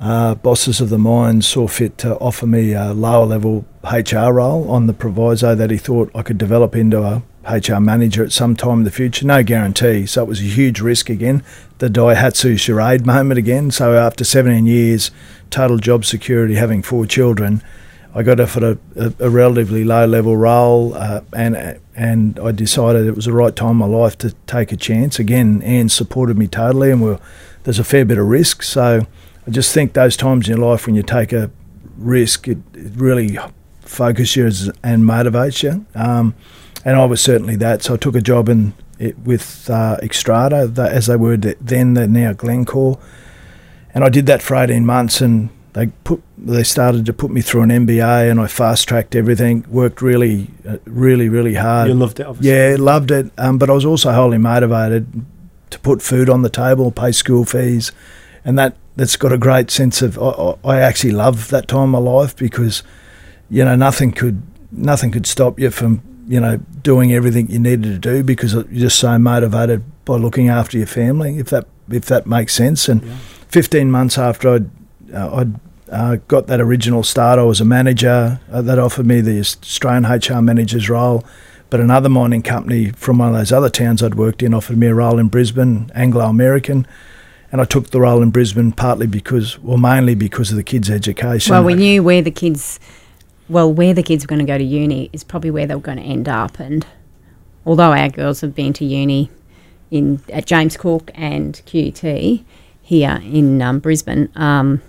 uh, bosses of the mines saw fit to offer me a lower level HR role on the proviso that he thought I could develop into a HR manager at some time in the future. No guarantee, so it was a huge risk again. The Daihatsu charade moment again. So after 17 years, total job security, having four children, I got offered a, a, a relatively low level role, uh, and and I decided it was the right time in my life to take a chance. Again, Ange supported me totally, and we're, there's a fair bit of risk. So I just think those times in your life when you take a risk, it, it really focuses you and motivates you. Um, and I was certainly that. So I took a job in it with uh, Xstrata, the, as they were then, they're now Glencore, and I did that for eighteen months. And they put they started to put me through an MBA, and I fast tracked everything. Worked really, uh, really, really hard. you loved it, obviously. Yeah, loved it. Um, but I was also wholly motivated to put food on the table, pay school fees, and that that's got a great sense of. I, I actually love that time of my life because, you know, nothing could nothing could stop you from you know doing everything you needed to do because you're just so motivated by looking after your family. If that if that makes sense. And Yeah. 15 months after I'd, uh, I'd uh, got that original start, I was a manager. Uh, that offered me the Australian HR manager's role. But another mining company from one of those other towns I'd worked in offered me a role in Brisbane, Anglo American. And I took the role in Brisbane partly because, well, mainly because of the kids' education. Well, we knew where the kids, well, where the kids were going to go to uni is probably where they were going to end up. And although our girls have been to uni in at James Cook and QUT here in um, Brisbane, um,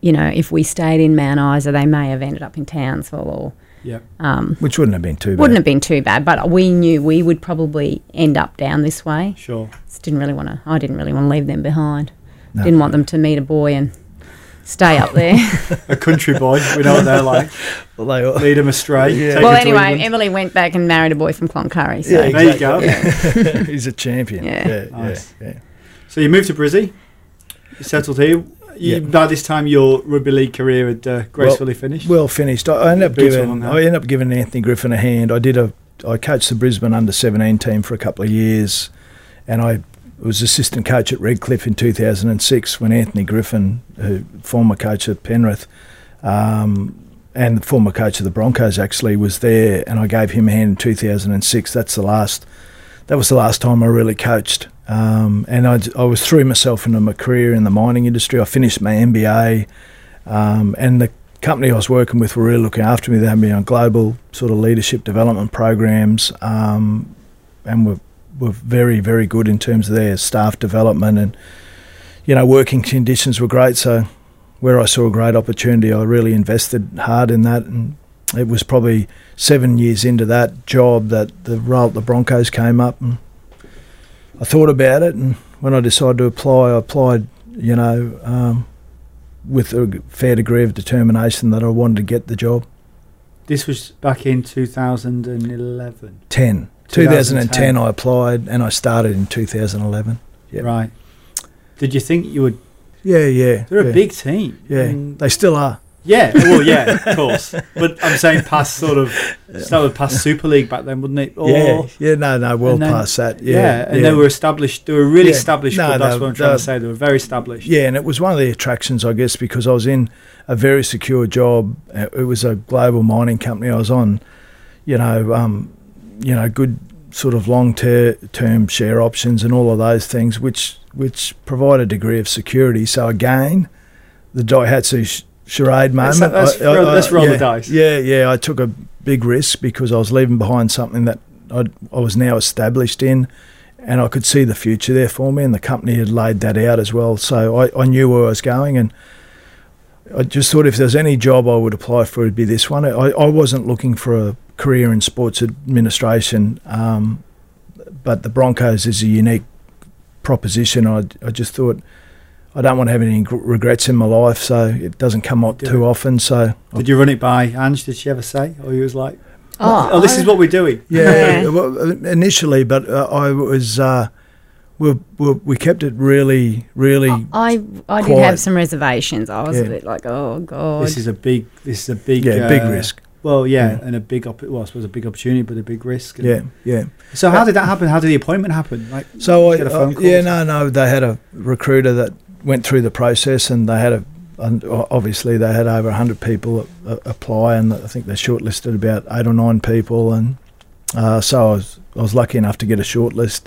you know, if we stayed in Mount Isa, they may have ended up in Townsville or Yeah. um, which wouldn't have been too bad. wouldn't have been too bad. But we knew we would probably end up down this way. Sure. Just didn't really want to. I didn't really want to leave them behind. No. Didn't want them to meet a boy and stay up there. [laughs] A country boy. We know what they're like. Well, they all- Lead them astray. Yeah. well, anyway, Emily went back and married a boy from Cloncurry. So. Yeah, There you go. exactly. [laughs] He's a champion. Yeah. Yeah, Nice. yeah, yeah. So you moved to Brizzy. You settled here. You, Yeah. By this time, your rugby league career had uh, gracefully finished. Well finished. I, I ended up giving. I ended up giving Anthony Griffin a hand. I did a I coached the Brisbane under seventeen team for a couple of years, and I was assistant coach at Redcliffe in two thousand and six when Anthony Griffin, who former coach at Penrith, um, and the former coach of the Broncos actually was there, and I gave him a hand in two thousand and six. That's the last. That was the last time I really coached. Um, and I, I was threw myself into my career in the mining industry. I finished my MBA, um, and the company I was working with were really looking after me. They had me on global sort of leadership development programs, um, and were were very very good in terms of their staff development and you know working conditions were great. So where I saw a great opportunity, I really invested hard in that and it was probably seven years into that job that the role the Broncos came up, and I thought about it. And when I decided to apply, I applied, you know, um, with a fair degree of determination that I wanted to get the job. This was back in 2011. 10. 2010, I applied and I started in 2011. Yep. Right. Did you think you would? Yeah, yeah. They're yeah. a big team. Yeah, they still are. Yeah. [laughs] Well, yeah, of [laughs] course. But I'm saying past sort of that would past Super League back then, wouldn't it? Or, yeah, yeah, no, no, well then- past that. Yeah, Yeah, and they were established. They were really Yeah. established. No, club, that's no, what I'm trying no. to say. They were very established. Yeah, and it was one of the attractions, I guess, because I was in a very secure job. It was a global mining company. I was on, you know, um, you know, good sort of long ter- term share options and all of those things, which which provide a degree of security. So again, the Daihatsu charade moment. let's I- I- roll- I- let's roll the yeah, dice. Yeah, yeah. I took a big risk because I was leaving behind something that I'd, I was now established in and I could see the future there for me, and the company had laid that out as well. So I, I knew where I was going, and I just thought if there's any job I would apply for, it'd be this one. I, I wasn't looking for a career in sports administration, um, but the Broncos is a unique proposition. I, I just thought I don't want to have any regrets in my life, so it doesn't come up too it. often. So Did you run it by Ange? Did she ever say, or he was like, Oh, "Oh, this I- is what we're doing"? Yeah, [laughs] Yeah. well, initially, but uh, I was uh, we, we we kept it really, really. I I did have some reservations. I was a bit like, oh god. This is a big. This is a big. yeah, big uh, risk. Well, yeah, Yeah. and a big. Op- well, I suppose a big opportunity, but a big risk. And- Yeah, yeah. So how did that happen? How did the appointment happen? Like, So I, Get a phone uh, yeah, or no, no. They had a recruiter that went through the process, and they had a. Obviously, they had over hundred people a, a- apply, and I think they shortlisted about eight or nine people, and uh, so I was I was lucky enough to get a shortlist.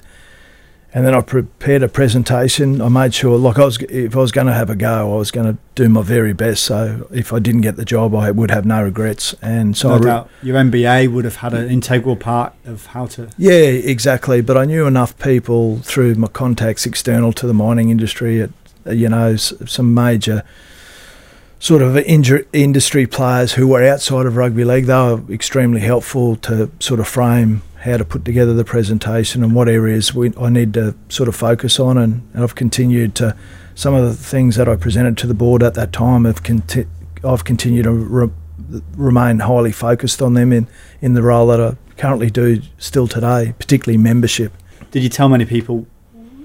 And then I prepared a presentation. I made sure, like I was, if I was going to have a go, I was going to do my very best. So if I didn't get the job, I would have no regrets. And so no I re- doubt, your MBA would have had an integral part of how to. Yeah, exactly. But I knew enough people through my contacts external to the mining industry, at, Uh, you know, some major sort of industry players who were outside of rugby league. They were extremely helpful to sort of frame how to put together the presentation and what areas we, I need to sort of focus on. And, and I've continued to, some of the things that I presented to the board at that time have conti- I've continued to re- remain highly focused on them in, in the role that I currently do still today, particularly membership. Did you tell many people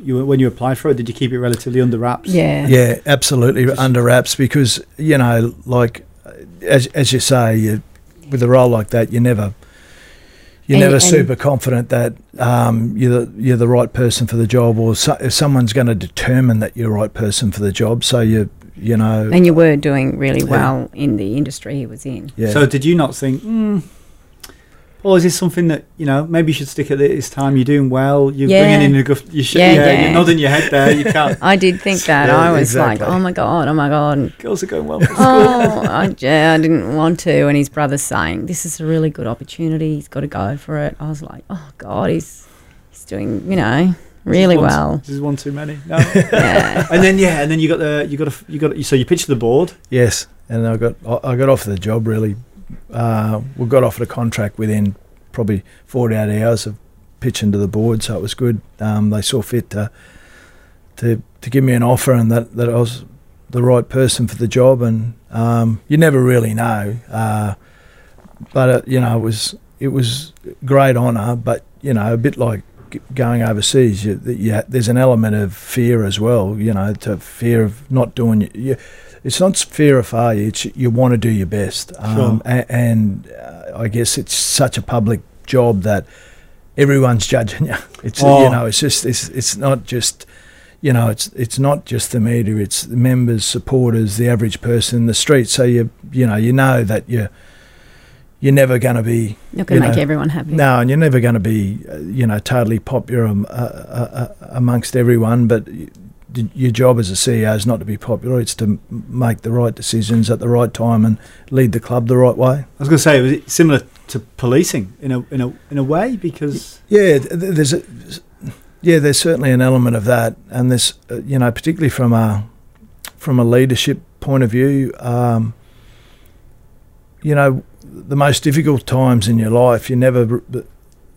you when you applied for it? Did you keep it relatively under wraps? yeah. Yeah, absolutely Just- under wraps because you know, like as as you say, you, with a role like that, you never you're And- never and- super confident that um, you're the, you're the right person for the job, or so, if someone's going to determine that you're the right person for the job. So you you know, And you were doing really Yeah. well in the industry he was in. yeah. So did you not think, mm, Paul, is this something that you know maybe you should stick at it this time? You're doing well. You're Yeah. bringing in a good. You should, Yeah, yeah, yeah. you're nodding your head there. You can't. [laughs] I did think that. Yeah, I was exactly. like, oh my god, oh my god. Girls are going well. [laughs] Oh, I, yeah, I didn't want to. And his brother's saying, this is a really good opportunity. He's got to go for it. I was like, oh god, he's he's doing, you know, really This is one- well. This is one too many. No. [laughs] Yeah. and then yeah, and then you got the you got a, you got so you pitched the board. Yes, and I got I I got off the job. Really, uh, we got offered a contract within probably 48 hours of pitching to the board, so it was good. Um, they saw fit to to to give me an offer, and that that I was the right person for the job. And um, you never really know, uh, but uh, you know it was it was great honour, but you know a bit like going overseas, you, you, there's an element of fear as well. You know, to fear of not doing. You, it's not fear of failure. It's you want to do your best, um, a, and uh, I guess it's such a public job that everyone's [laughs] judging you. It's Oh. you know, it's just it's it's not just you know, it's it's not just the media. It's the members, supporters, the average person in the street. So you you know you know that you you're never going to be Not going You to make know, everyone happy. no, and you're never going to be, uh, you know, totally popular um, uh, uh, uh, amongst everyone. But y- d- your job as a CEO is not to be popular; it's to make the right decisions at the right time and lead the club the right way. I was going to say, it was it similar to policing in a in a in a way because Yeah, th- th- there's a, yeah, there's certainly an element of that, and there's, uh, you know, particularly from a from a leadership point of view, um, you know, the most difficult times in your life, you never,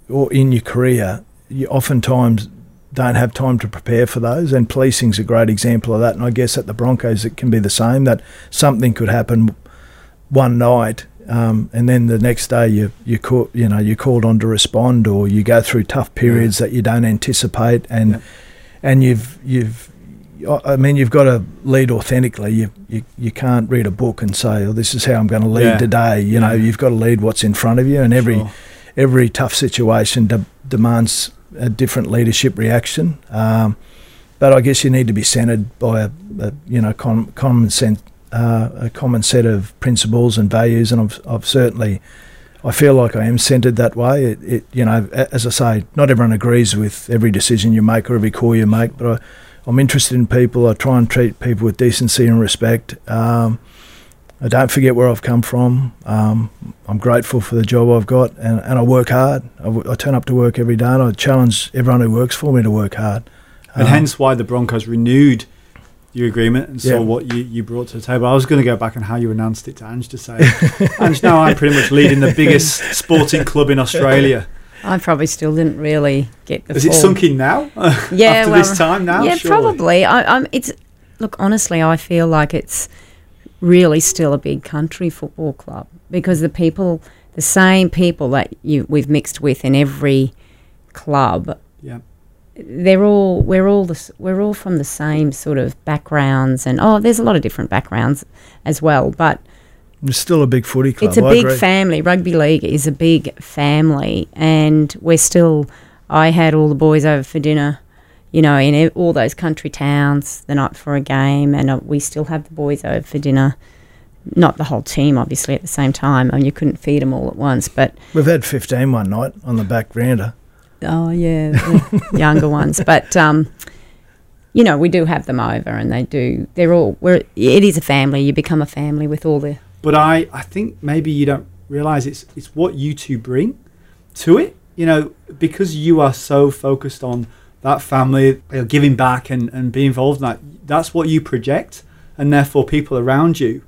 or in your career, you oftentimes don't have time to prepare for those. And policing's a great example of that. And I guess at the Broncos, it can be the same that something could happen one night. Um, and then the next day you you call, you know you're called on to respond, or you go through tough periods yeah. that you don't anticipate, and yeah. and you've you've I mean, you've got to lead authentically. You, you you can't read a book and say, "Oh, this is how I'm going to lead yeah. today." You know, you've got to lead what's in front of you, and every sure. every tough situation de- demands a different leadership reaction. Um, but I guess you need to be centred by a, a you know com- common sense, uh, a common set of principles and values, and I've, I've certainly. I feel like I am centred that way. It, it, you know, as I say, not everyone agrees with every decision you make or every call you make, but I, I'm interested in people. I try and treat people with decency and respect. Um, I don't forget where I've come from. Um, I'm grateful for the job I've got, and, and I work hard. I, w- I turn up to work every day, and I challenge everyone who works for me to work hard. And um, hence why the Broncos renewed your agreement and saw yeah. what you, you brought to the table. I was going to go back on how you announced it to Ange to say, [laughs] Ange, now I'm pretty much leading the biggest sporting club in Australia. I probably still didn't really get the. Is it sunk in now? [laughs] Yeah, after well, this time now. Yeah, surely? probably. I, I'm. It's look honestly, I feel like it's really still a big country football club because the people, the same people that you we've mixed with in every club. Yeah. They're all we're all the, we're all from the same sort of backgrounds and oh there's a lot of different backgrounds as well but it's still a big footy club. It's a I big agree. family. Rugby league is a big family, and we're still. I had all the boys over for dinner, you know, in all those country towns the night before a game, and uh, we still have the boys over for dinner. Not the whole team, obviously, at the same time. I mean, you couldn't feed them all at once, but we've had fifteen one night on the back veranda. Oh yeah, the [laughs] younger ones, but um, you know, we do have them over, and they do. They're all. We're. It is a family. You become a family with all the but I, I think maybe you don't realize it's it's what you two bring to it. You know, because you are so focused on that family, you know, giving back and, and being involved in that. That's what you project, and therefore people around you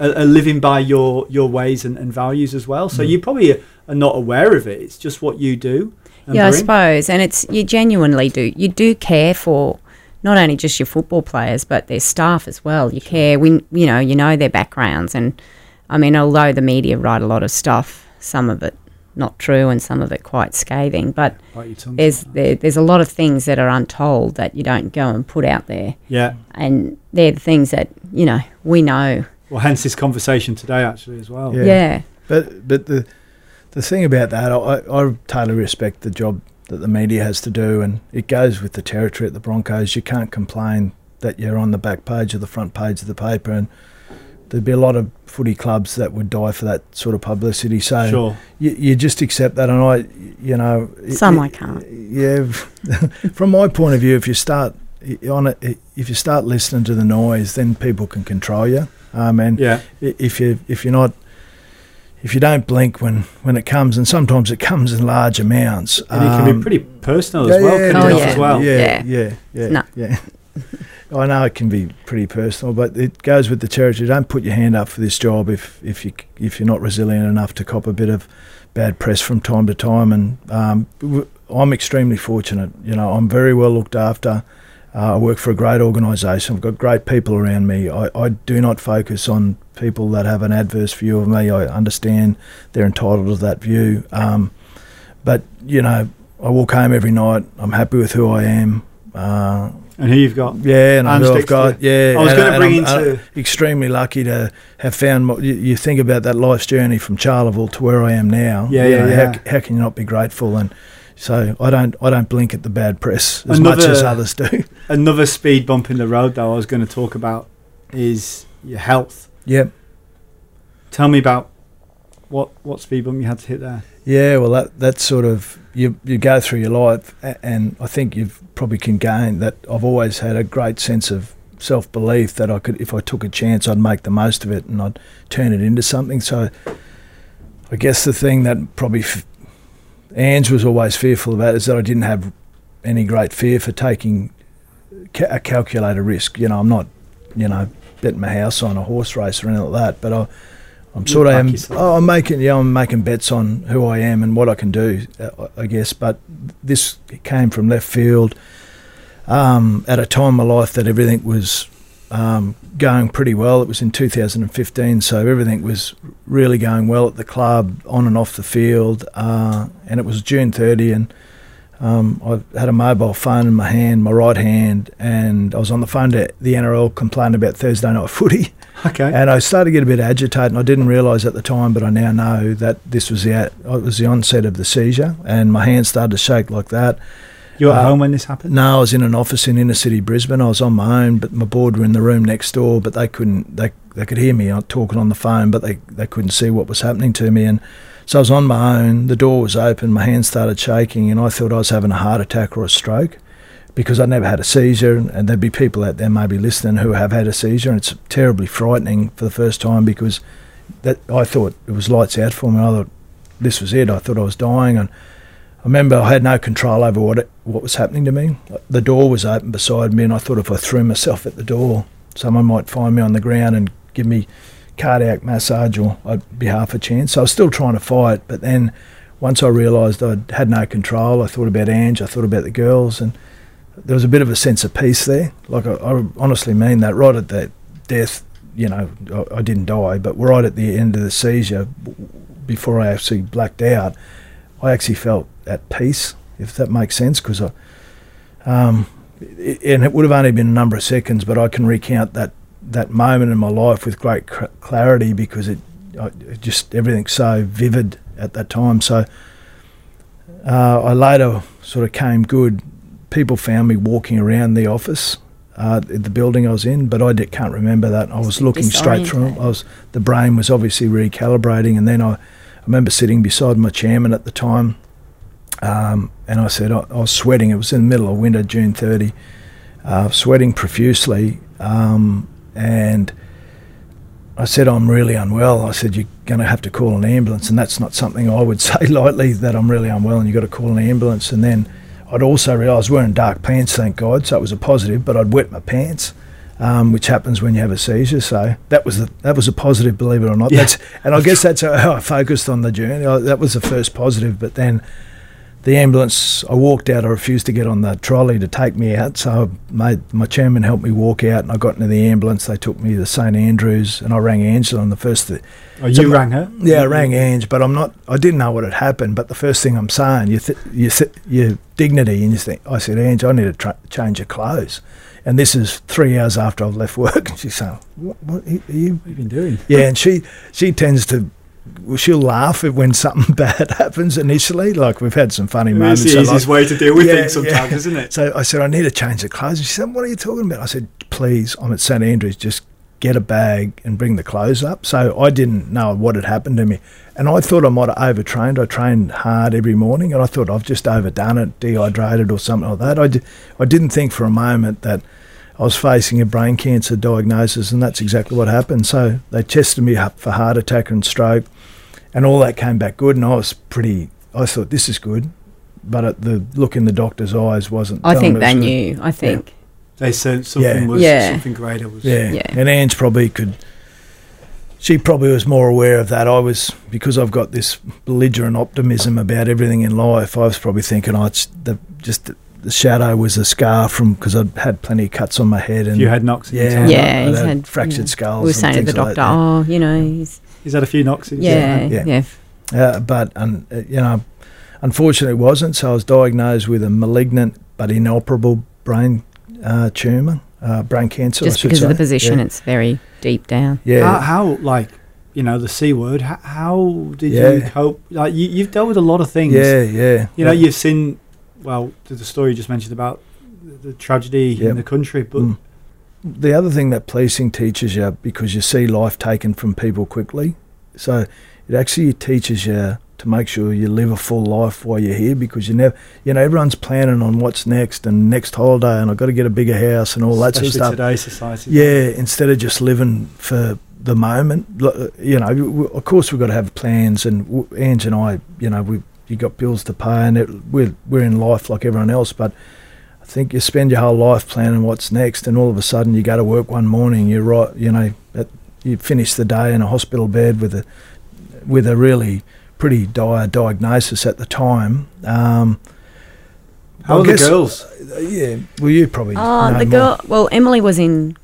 are, are living by your your ways and, and values as well. So mm. you probably are not aware of it. It's just what you do. Yeah, bring. I suppose, and it's you genuinely do. You do care for not only just your football players but their staff as well. You care, we you know, you know their backgrounds, and I mean, although the media write a lot of stuff, some of it not true and some of it quite scathing, but there's there, there's a lot of things that are untold that you don't go and put out there. Yeah, and they're the things that you know we know. Well, hence this conversation today, actually, as well. Yeah, yeah. but but the the thing about that, I, I totally respect the job that the media has to do, and it goes with the territory at the Broncos. You can't complain that you're on the back page or the front page of the paper, and there'd be a lot of footy clubs that would die for that sort of publicity. So sure. you, you just accept that, and I, you know, some it, I can't. Yeah, [laughs] from my point of view, if you start on it, if you start listening to the noise, then people can control you. Um, and yeah. if you if you're not if you don't blink when, when it comes, and sometimes it comes in large amounts. And um, it can be um, pretty personal as well. Yeah, oh, yeah. as well. Yeah, yeah, yeah, no. yeah. [laughs] I know it can be pretty personal, but it goes with the territory. Don't put your hand up for this job if if you if you're not resilient enough to cop a bit of bad press from time to time. And um, I'm extremely fortunate. You know, I'm very well looked after. Uh, I work for a great organisation. I've got great people around me. I, I do not focus on people that have an adverse view of me. I understand they're entitled to that view. Um, but, you know, I walk home every night. I'm happy with who I am. Uh, and who you've got? Yeah, and who I've got. Yeah, I was going uh, to bring into. extremely lucky to have found. You, you, think about that life's journey from Charleville to where I am now. Yeah, yeah, know, yeah. How, how, can you not be grateful? And so I don't I don't blink at the bad press as another, much as others do. [laughs] Another speed bump in the road though I was going to talk about is your health. Yep. Tell me about what what speed bump you had to hit there. Yeah, well that that's sort of you you go through your life and I think you've probably can gain that I've always had a great sense of self belief that I could if I took a chance I'd make the most of it and I'd turn it into something. So I guess the thing that probably f- Ange was always fearful about is that I didn't have any great fear for taking ca- a calculated risk. You know, I'm not, you know, betting my house on a horse race or anything like that, but I, I'm sort of am, oh, I'm making yeah I'm making bets on who I am and what I can do uh, I guess but this came from left field um, at a time in my life that everything was um, going pretty well. It was in 2015 so everything was really going well at the club on and off the field uh, and it was June 30 and um, I had a mobile phone in my hand my right hand and I was on the phone to the NRL complaining about Thursday night footy [laughs] Okay. and I started to get a bit agitated, and I didn't realise at the time, but I now know that this was the it was the onset of the seizure, and my hands started to shake like that. you were at uh, home when this happened? No, I was in an office in inner city Brisbane. I was on my own, but my board were in the room next door, but they couldn't. They they could hear me uh, talking on the phone, but they they couldn't see what was happening to me, and so I was on my own. The door was open. My hands started shaking, and I thought I was having a heart attack or a stroke because I'd never had a seizure, and there'd be people out there maybe listening who have had a seizure, and it's terribly frightening for the first time because that I thought it was lights out for me. I thought this was it. I thought I was dying, and I remember I had no control over what it, what was happening to me. The door was open beside me, and I thought if I threw myself at the door, someone might find me on the ground and give me cardiac massage, or I'd be half a chance. So I was still trying to fight, but then once I realised I had no control, I thought about Ange, I thought about the girls, and there was a bit of a sense of peace there. Like I, I honestly mean that. Right at that death, you know, I, I didn't die, but right at the end of the seizure, before I actually blacked out, I actually felt at peace, if that makes sense, because I, um, i and it would have only been a number of seconds, but I can recount that that moment in my life with great clarity because it, it just everything's so vivid at that time. So uh, I later sort of came good. People found me walking around the office, uh, the building I was in, but I di- can't remember that. I was looking straight through. I was the brain was obviously recalibrating, and then I, I remember sitting beside my chairman at the time, um, and I said I, I was sweating. It was in the middle of winter, June thirty, uh, sweating profusely, um, and I said I'm really unwell. I said you're going to have to call an ambulance, and that's not something I would [laughs] say lightly. That I'm really unwell, and you've got to call an ambulance. And then I'd also realised wearing dark pants, thank God, so it was a positive. But I'd wet my pants, um, which happens when you have a seizure. So that was a, that was a positive, believe it or not. Yeah. That's, and I guess that's how I focused on the journey. I, that was the first positive. But then the ambulance, I walked out. I refused to get on the trolley to take me out. So I made, my chairman helped me walk out, and I got into the ambulance. They took me to St Andrews, and I rang Angela on the first. Oh, you my- rang her? Yeah, I rang Ange, but I'm not. I didn't know what had happened. But the first thing I'm saying, you, th- you, th- your dignity, and you think, I said, Ange, I need to tra- change your clothes. And this is three hours after I've left work, [laughs] and she's saying, "What, what are you?" What have you been doing? Yeah, and she she tends to. She'll laugh when something [laughs] bad [laughs] happens initially. Like we've had some funny moments. It's the easiest like- way to deal with Yeah, things sometimes, yeah. isn't it? so I said, I need to change the clothes. And she said, What are you talking about? I said, Please, I'm at St Andrews. Just get a bag and bring the clothes up. So I didn't know what had happened to me. And I thought I might have overtrained. I trained hard every morning and I thought I've just overdone it, dehydrated or something like that. I, I didn't think for a moment that I was facing a brain cancer diagnosis, and that's exactly what happened. So they tested me up for heart attack and stroke, and all that came back good. And I was pretty, I thought, this is good. But at the look in the doctor's eyes wasn't. I think they knew. I think. They said something Yeah. was Yeah. something greater was. Yeah. Yeah. And Ange's probably could. She probably was more aware of that. I was because I've got this belligerent optimism about everything in life. I was probably thinking, oh, it's the just the shadow was a scar from because I'd had plenty of cuts on my head and You had knocks in yeah, time. Yeah, I'd he's had had, fractured you know, skulls. We were saying to the things like doctor, oh, you know, he's He's had a few knocks in yeah. Yeah. yeah, Uh, but un, uh, you know, unfortunately, it wasn't. So I was diagnosed with a malignant but inoperable brain uh, tumor, uh, brain cancer. Just should because of the position, Yeah. it's very deep down. yeah. How, how, like, you know, the C word, how, how did you cope? Like, you, you've dealt with a lot of things. yeah, yeah. You know, yeah. you've seen, well, the the story you just mentioned about the, the tragedy Yep. in the country, but Mm. The other thing that policing teaches you, because you see life taken from people quickly, so it actually teaches you to make sure you live a full life while you're here, because you never, you know, everyone's planning on what's next and next holiday, and I've got to get a bigger house and all that sort of stuff. today's society. Yeah, instead of just living for the moment, you know, of course we've got to have plans, and Ange and I, you know, we you got bills to pay, and it, we're we're in life like everyone else, but. I think you spend your whole life planning what's next, and all of a sudden you go to work one morning. You're right, you know, at you finish the day in a hospital bed with a with a really pretty dire diagnosis at the time. Um, How I are the girls? uh, yeah, well, you probably. Oh, know the more. girl. Well, Emily was in.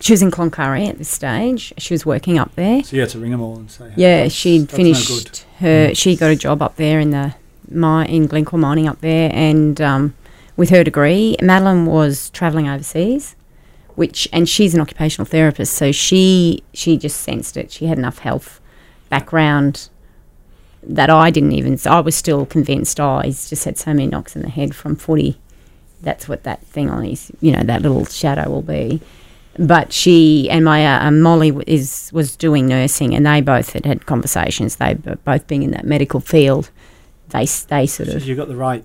She was in Cloncurry at this stage. She was working up there. So you had to ring them all and say, Yeah, "That's- she'd that's no good." finished her. She got a job up there in the mi- in Glencore mining up there, and um, with her degree, Madeline was travelling overseas, which and she's an occupational therapist, so she she just sensed it. She had enough health background that I didn't even. I was still convinced. Oh, he's just had so many knocks in the head from footy. That's what that thing on his, you know, that little shadow will be but she and my uh, um, Molly is was doing nursing, and they both had had conversations. They both being in that medical field, they they sort So of you got the right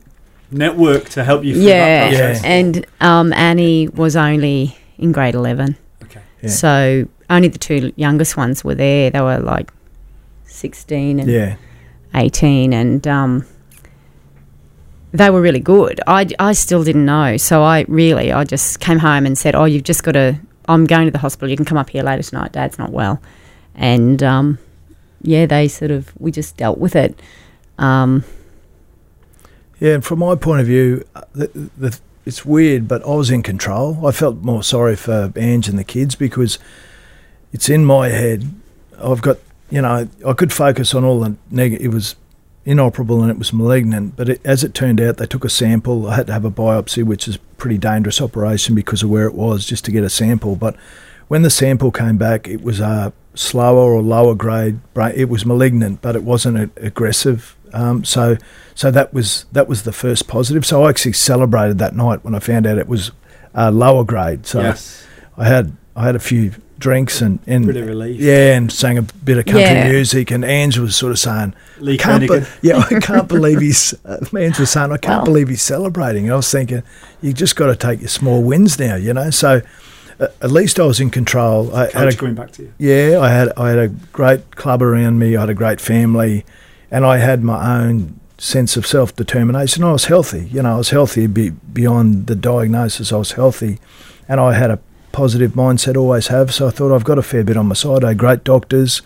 network to help you through yeah. that process. And um, Annie was only in grade eleven, Okay. Yeah. so only the two youngest ones were there. They were like sixteen and Yeah, 18 and um, they were really good. I, I still didn't know. So I really, I just came home and said, oh, you've just got to, I'm going to the hospital. You can come up here later tonight. Dad's not well. And um, yeah, they sort of, we just dealt with it. Um, yeah. And from my point of view, uh, the, the, it's weird, but I was in control. I felt more sorry for Ange and the kids because it's in my head. I've got, you know, I could focus on all the negative. It was inoperable and it was malignant, but it, as it turned out, they took a sample. I had to have a biopsy, which is a pretty dangerous operation because of where it was, just to get a sample. But when the sample came back, it was a slower or lower grade brain. It was malignant, but it wasn't aggressive. Um, so, so that was that was the first positive. So I actually celebrated that night when I found out it was uh, lower grade. So yes. I had I had a few drinks and, and Bit relief. yeah, and sang a bit of country Yeah. music. And Ange was sort of saying, Lee can't be- [laughs] yeah, I can't [laughs] believe he's. Uh, Ange was saying, I can't Well- believe he's celebrating. I was thinking, you just got to take your small wins now, you know. So uh, at least I was in control. I had a coming back to you. yeah, I had I had a great club around me. I had a great family, and I had my own sense of self determination. I was healthy. You know, I was healthy be, beyond the diagnosis. I was healthy, and I had a positive mindset. Always have. So I thought I've got a fair bit on my side. I had great doctors,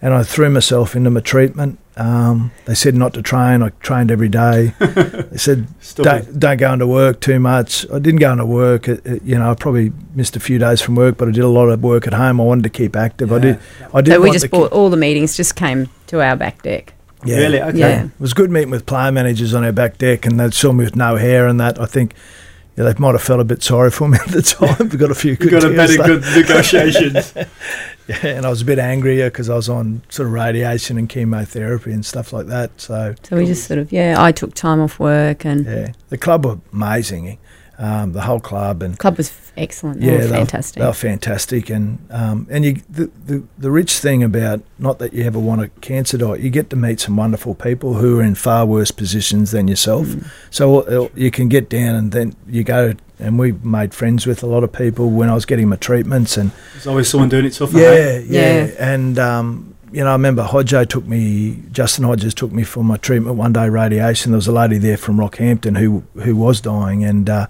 and I threw myself into my treatment. Um, they said not to train. I trained every day. [laughs] they said don't, don't go into work too much. I didn't go into work. It, it- you know, I probably missed a few days from work, but I did a lot of work at home. I wanted to keep active. I did. I did. so we just bought, keep- all the meetings just came to our back deck. Yeah. Really? Okay. Yeah. It was good meeting with player managers on our back deck, and they saw me with no hair and that. I think yeah, they might have felt a bit sorry for me [laughs] at the time. we got a few You good. got a better though. good [laughs] negotiations. Yeah, and I was a bit angrier because I was on sort of radiation and chemotherapy and stuff like that. So So we just sort of, yeah, I took time off work and yeah, the club were amazing. Um, the whole club and club was excellent. They yeah, were they were- fantastic. They were fantastic, and um, and you the, the the rich thing about not that you ever want a cancer diet, you get to meet some wonderful people who are in far worse positions than yourself. Mm. So uh, you can get down, and then you go. And we made friends with a lot of people when I was getting my treatments, and There's always someone doing it tougher. yeah, yeah, Yeah. and um, you know, I remember Hodjo took me, Justin Hodges took me for my treatment one day, radiation. There was a lady there from Rockhampton who who was dying, and uh,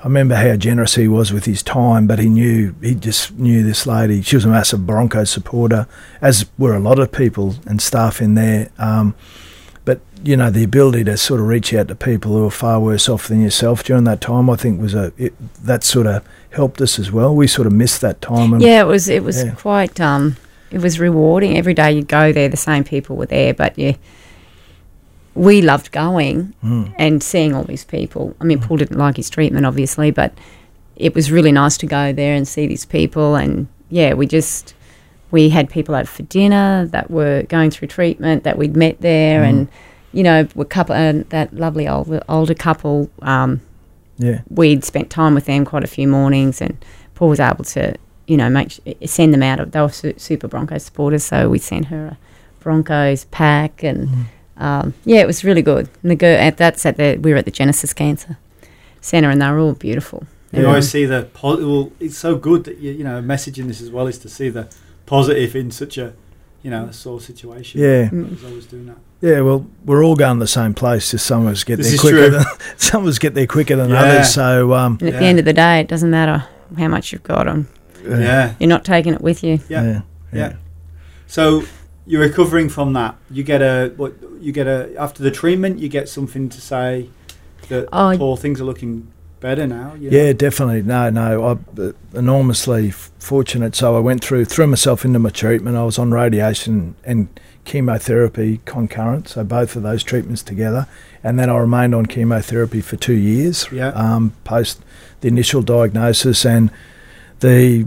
I remember how generous he was with his time. But he knew he just knew this lady. She was a massive Broncos supporter, as were a lot of people and staff in there. Um, but you know, the ability to sort of reach out to people who are far worse off than yourself during that time, I think was a it, that sort of helped us as well. We sort of missed that time. And Yeah, it was. It was Yeah. quite. Um, it was rewarding. Every day you'd go there, the same people were there, but yeah, we loved going Mm. and seeing all these people. I mean, Paul didn't like his treatment, obviously, but it was really nice to go there and see these people. And yeah, we just we had people out for dinner that were going through treatment that we'd met there, Mm. and you know, a couple and that lovely older older couple. Um, yeah. we'd spent time with them quite a few mornings, and Paul was able to, you know, make send them out. Of, they were su- super Broncos supporters, so we sent her a Broncos pack, and um, yeah, it was really good. And the girl at that's at the we were at the Genesis Cancer Centre, and they were all beautiful. You were- always see the po- well. It's so good that you you know messaging this as well is to see the positive in such a you know a sore situation. Yeah. Mm. Always doing that. Yeah, well, we're all going the same place. Just some of us get This there is quicker than [laughs] some of us get there quicker than Yeah. others. So um, and at Yeah. the end of the day, it doesn't matter how much you've got on. Yeah. You're not taking it with you. Yeah. yeah. Yeah. So you're recovering from that. You get a what? You get a after the treatment. You get something to say that Oh, Paul things are looking better now. you know? Yeah, definitely. No, no, I'm uh, enormously f- fortunate. So I went through, threw myself into my treatment. I was on radiation and chemotherapy concurrent, so both of those treatments together. And then I remained on chemotherapy for two years Yeah. um, post the initial diagnosis, and the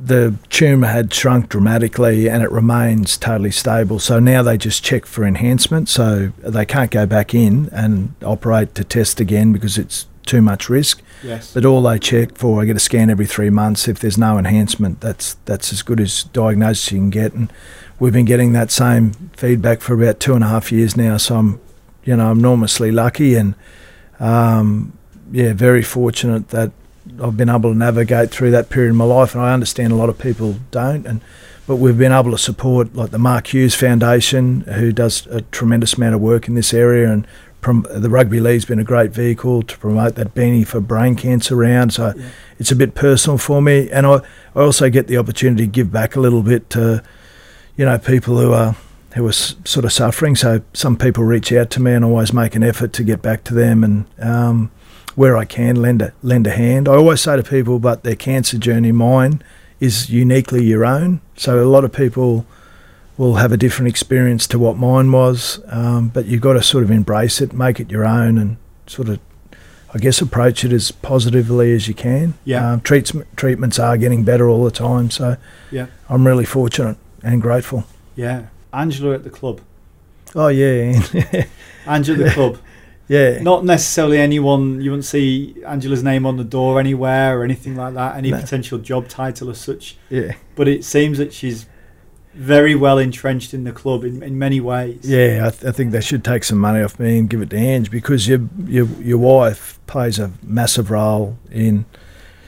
the tumour had shrunk dramatically, and it remains totally stable. So now they just check for enhancement, so they can't go back in and operate to test again because it's too much risk. Yes. But all they check for, I get a scan every three months. If there's no enhancement, that's that's as good as diagnosis you can get. And we've been getting that same feedback for about two and a half years now. So I'm, you know, enormously lucky and, um, yeah, very fortunate that I've been able to navigate through that period in my life. And I understand a lot of people don't. And but we've been able to support like the Mark Hughes Foundation, who does a tremendous amount of work in this area, and prom- the rugby league's been a great vehicle to promote that beanie for brain cancer round. So Yeah. it's a bit personal for me, and I, I also get the opportunity to give back a little bit to, you know, people who are who are s- sort of suffering. So some people reach out to me, and I always make an effort to get back to them, and um, where I can lend a lend a hand. I always say to people, but their cancer journey, mine, is uniquely your own. So a lot of people will have a different experience to what mine was, um, but you've got to sort of embrace it, make it your own, and sort of, I guess, approach it as positively as you can. Yeah. Um, treats, treatments are getting better all the time, so Yeah. I'm really fortunate and grateful. Yeah. Angela at the club. Oh yeah, [laughs] Angela at the club. Yeah. Not necessarily anyone you wouldn't see Angela's name on the door anywhere or anything like that. Any No. potential job title as such. yeah. But it seems that she's very well entrenched in the club in, in many ways. Yeah, I, th- I think they should take some money off me and give it to Ange because your your your wife plays a massive role in.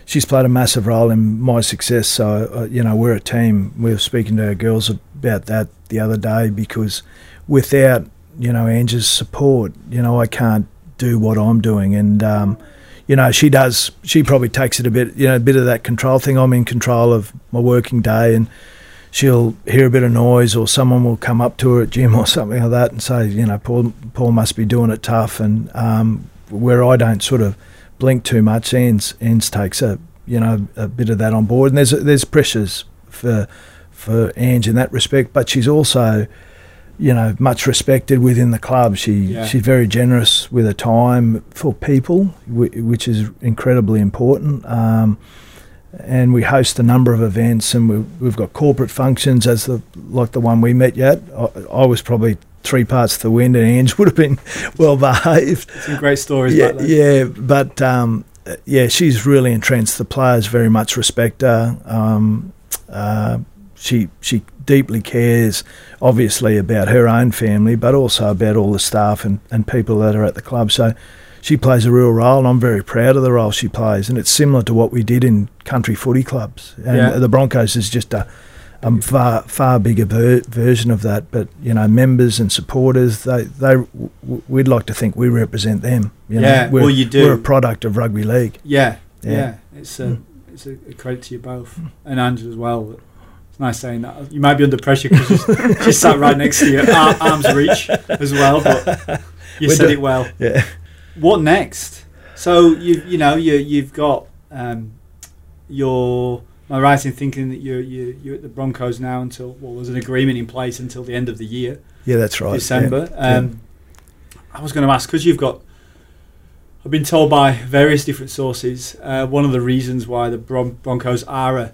She's played a massive role in my success. So uh, you know we're a team. We were speaking to our girls about that the other day because without you know Angie's support, you know I can't do what I'm doing and. Um, you know, she does. She probably takes it a bit, you know, a bit of that control thing. I'm in control of my working day, and she'll hear a bit of noise or someone will come up to her at gym or something like that and say, you know, Paul, Paul must be doing it tough. And um, where I don't sort of blink too much, Anne's, Anne's takes a, you know, a bit of that on board. And there's, there's pressures for, for Ange in that respect, but she's also, you know, much respected within the club. She Yeah. she's very generous with her time for people, which is incredibly important. Um, and we host a number of events, and we, we've got corporate functions as the like the one we met yet. I, I was probably three parts to the wind, and Ange [laughs] would have been well behaved. Some great stories Yeah, yeah, but um, yeah, she's really entrenched. The players very much respect her. Um, uh, she she deeply cares, obviously, about her own family, but also about all the staff and, and people that are at the club. So she plays a real role, and I'm very proud of the role she plays. And it's similar to what we did in country footy clubs. And Yeah. the Broncos is just a a far far bigger ver- version of that. But you know, members and supporters, they they w- we'd like to think we represent them. You know? Yeah, we're, well, you do. We're a product of rugby league. Yeah, yeah. Yeah. It's a it's a, a credit to you both and Andrew as well. Nice saying that. You might be under pressure because she's, [laughs] sat right next to you, ar- arm's reach as well. But you We're said do- it well. Yeah. What next? So you you know you you've got um, your. Am I right in thinking that you're you you're at the Broncos now until well, there's an agreement in place until the end of the year, Yeah, that's right. December. Yeah. Um, I was going to ask because you've got. I've been told by various different sources uh, one of the reasons why the Bron- Broncos are a,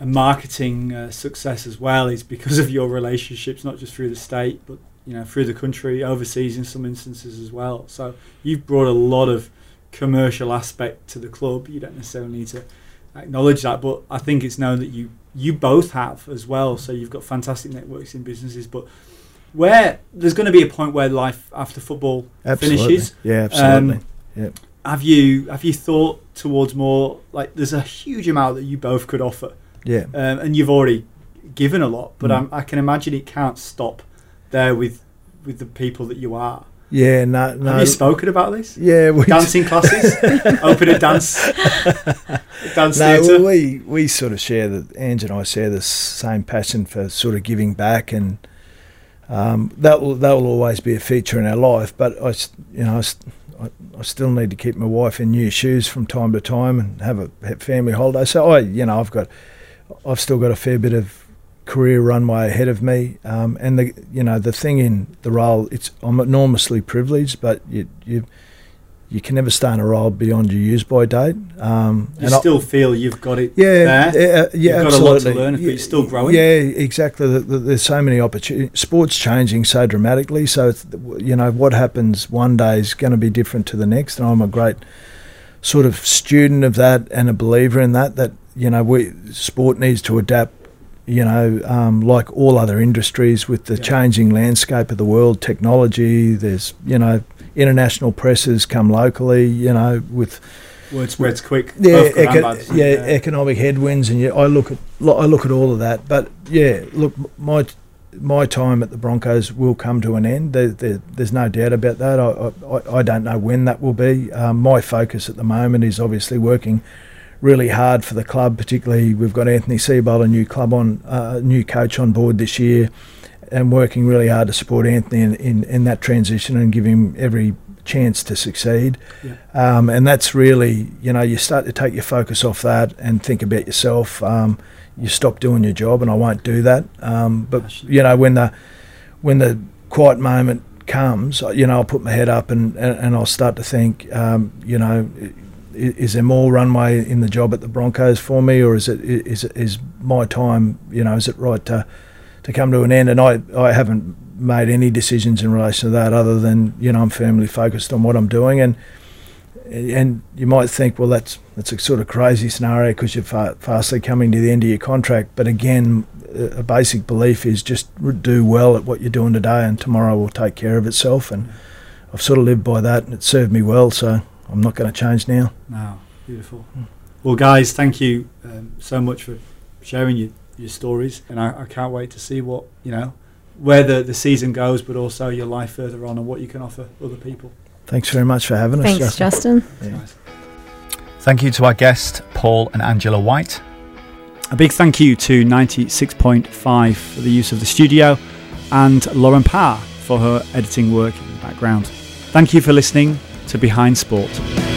a marketing uh, success as well is because of your relationships, not just through the state, but you know through the country, overseas in some instances as well. So you've brought a lot of commercial aspect to the club. You don't necessarily need to acknowledge that, but I think it's known that you you both have as well. So you've got fantastic networks in businesses, but where there's going to be a point where life after football absolutely. finishes. Yeah, absolutely. Um, Have you have you thought towards more like there's a huge amount that you both could offer, yeah. um, and you've already given a lot, but Mm. I can imagine it can't stop there with with the people that you are. Yeah, no, no. Have you spoken about this? Yeah, we Dancing classes, [laughs] open a dance, dance no, theatre. we we sort of share that. Ange and I share the same passion for sort of giving back, and um, that will that will always be a feature in our life. But I, you know, I- I still need to keep my wife in new shoes from time to time and have a family holiday. So I, you know, I've got, I've still got a fair bit of career runway ahead of me. Um, and the you know the thing in the role, it's I'm enormously privileged, but you you you can never stay in a role beyond your use by date. Um, You and I- still feel you've got it yeah, there. yeah, yeah, You've got a lot to absolutely. learn, but you're still growing. Yeah, exactly. The- the- There's so many opportunities. Sports changing so dramatically. So it's, you know what happens one day is going to be different to the next, and I'm a great sort of student of that and a believer in that. That you know, we sport needs to adapt. You know, um, like all other industries, with the Yeah. changing landscape of the world, technology. There's you know international presses come locally. You know, with Word spreads quick. yeah, both good and eco- doesn't yeah, economic headwinds, and yeah, I look at I look at all of that. But yeah, look, my my time at the Broncos will come to an end. There, there, there's no doubt about that. I, I, I don't know when that will be. Um, my focus at the moment is obviously working really hard for the club. Particularly, we've got Anthony Seibold, a new club on, uh, new coach on board this year, and working really hard to support Anthony in, in, in that transition and give him every chance to succeed. Yeah. Um, and that's really, you know, you start to take your focus off that and think about yourself. Um, you stop doing your job, and I won't do that. Um, but you know, when the when the quiet moment comes, you know, I'll put my head up and, and, and I'll start to think, um, you know, is there more runway in the job at the Broncos for me, or is it is is my time? You know, is it right to to come to an end? And I I haven't made any decisions in relation to that, other than you know I'm firmly focused on what I'm doing and. And you might think, well, that's that's a sort of crazy scenario because you're fa- fastly coming to the end of your contract. But again, a basic belief is just do well at what you're doing today, and tomorrow will take care of itself. And I've sort of lived by that, and it served me well. So I'm not going to change now. No, beautiful. Well, guys, thank you um, so much for sharing your, your stories, and I, I can't wait to see what you know, where the, the season goes, but also your life further on and what you can offer other people. Thanks very much for having us. Thanks, Justin. Justin. Yeah. Nice. Thank you to our guest, Paul and Angela White. A big thank you to 96.5 for the use of the studio, and Lauren Parr for her editing work in the background. Thank you for listening to Behind Sport.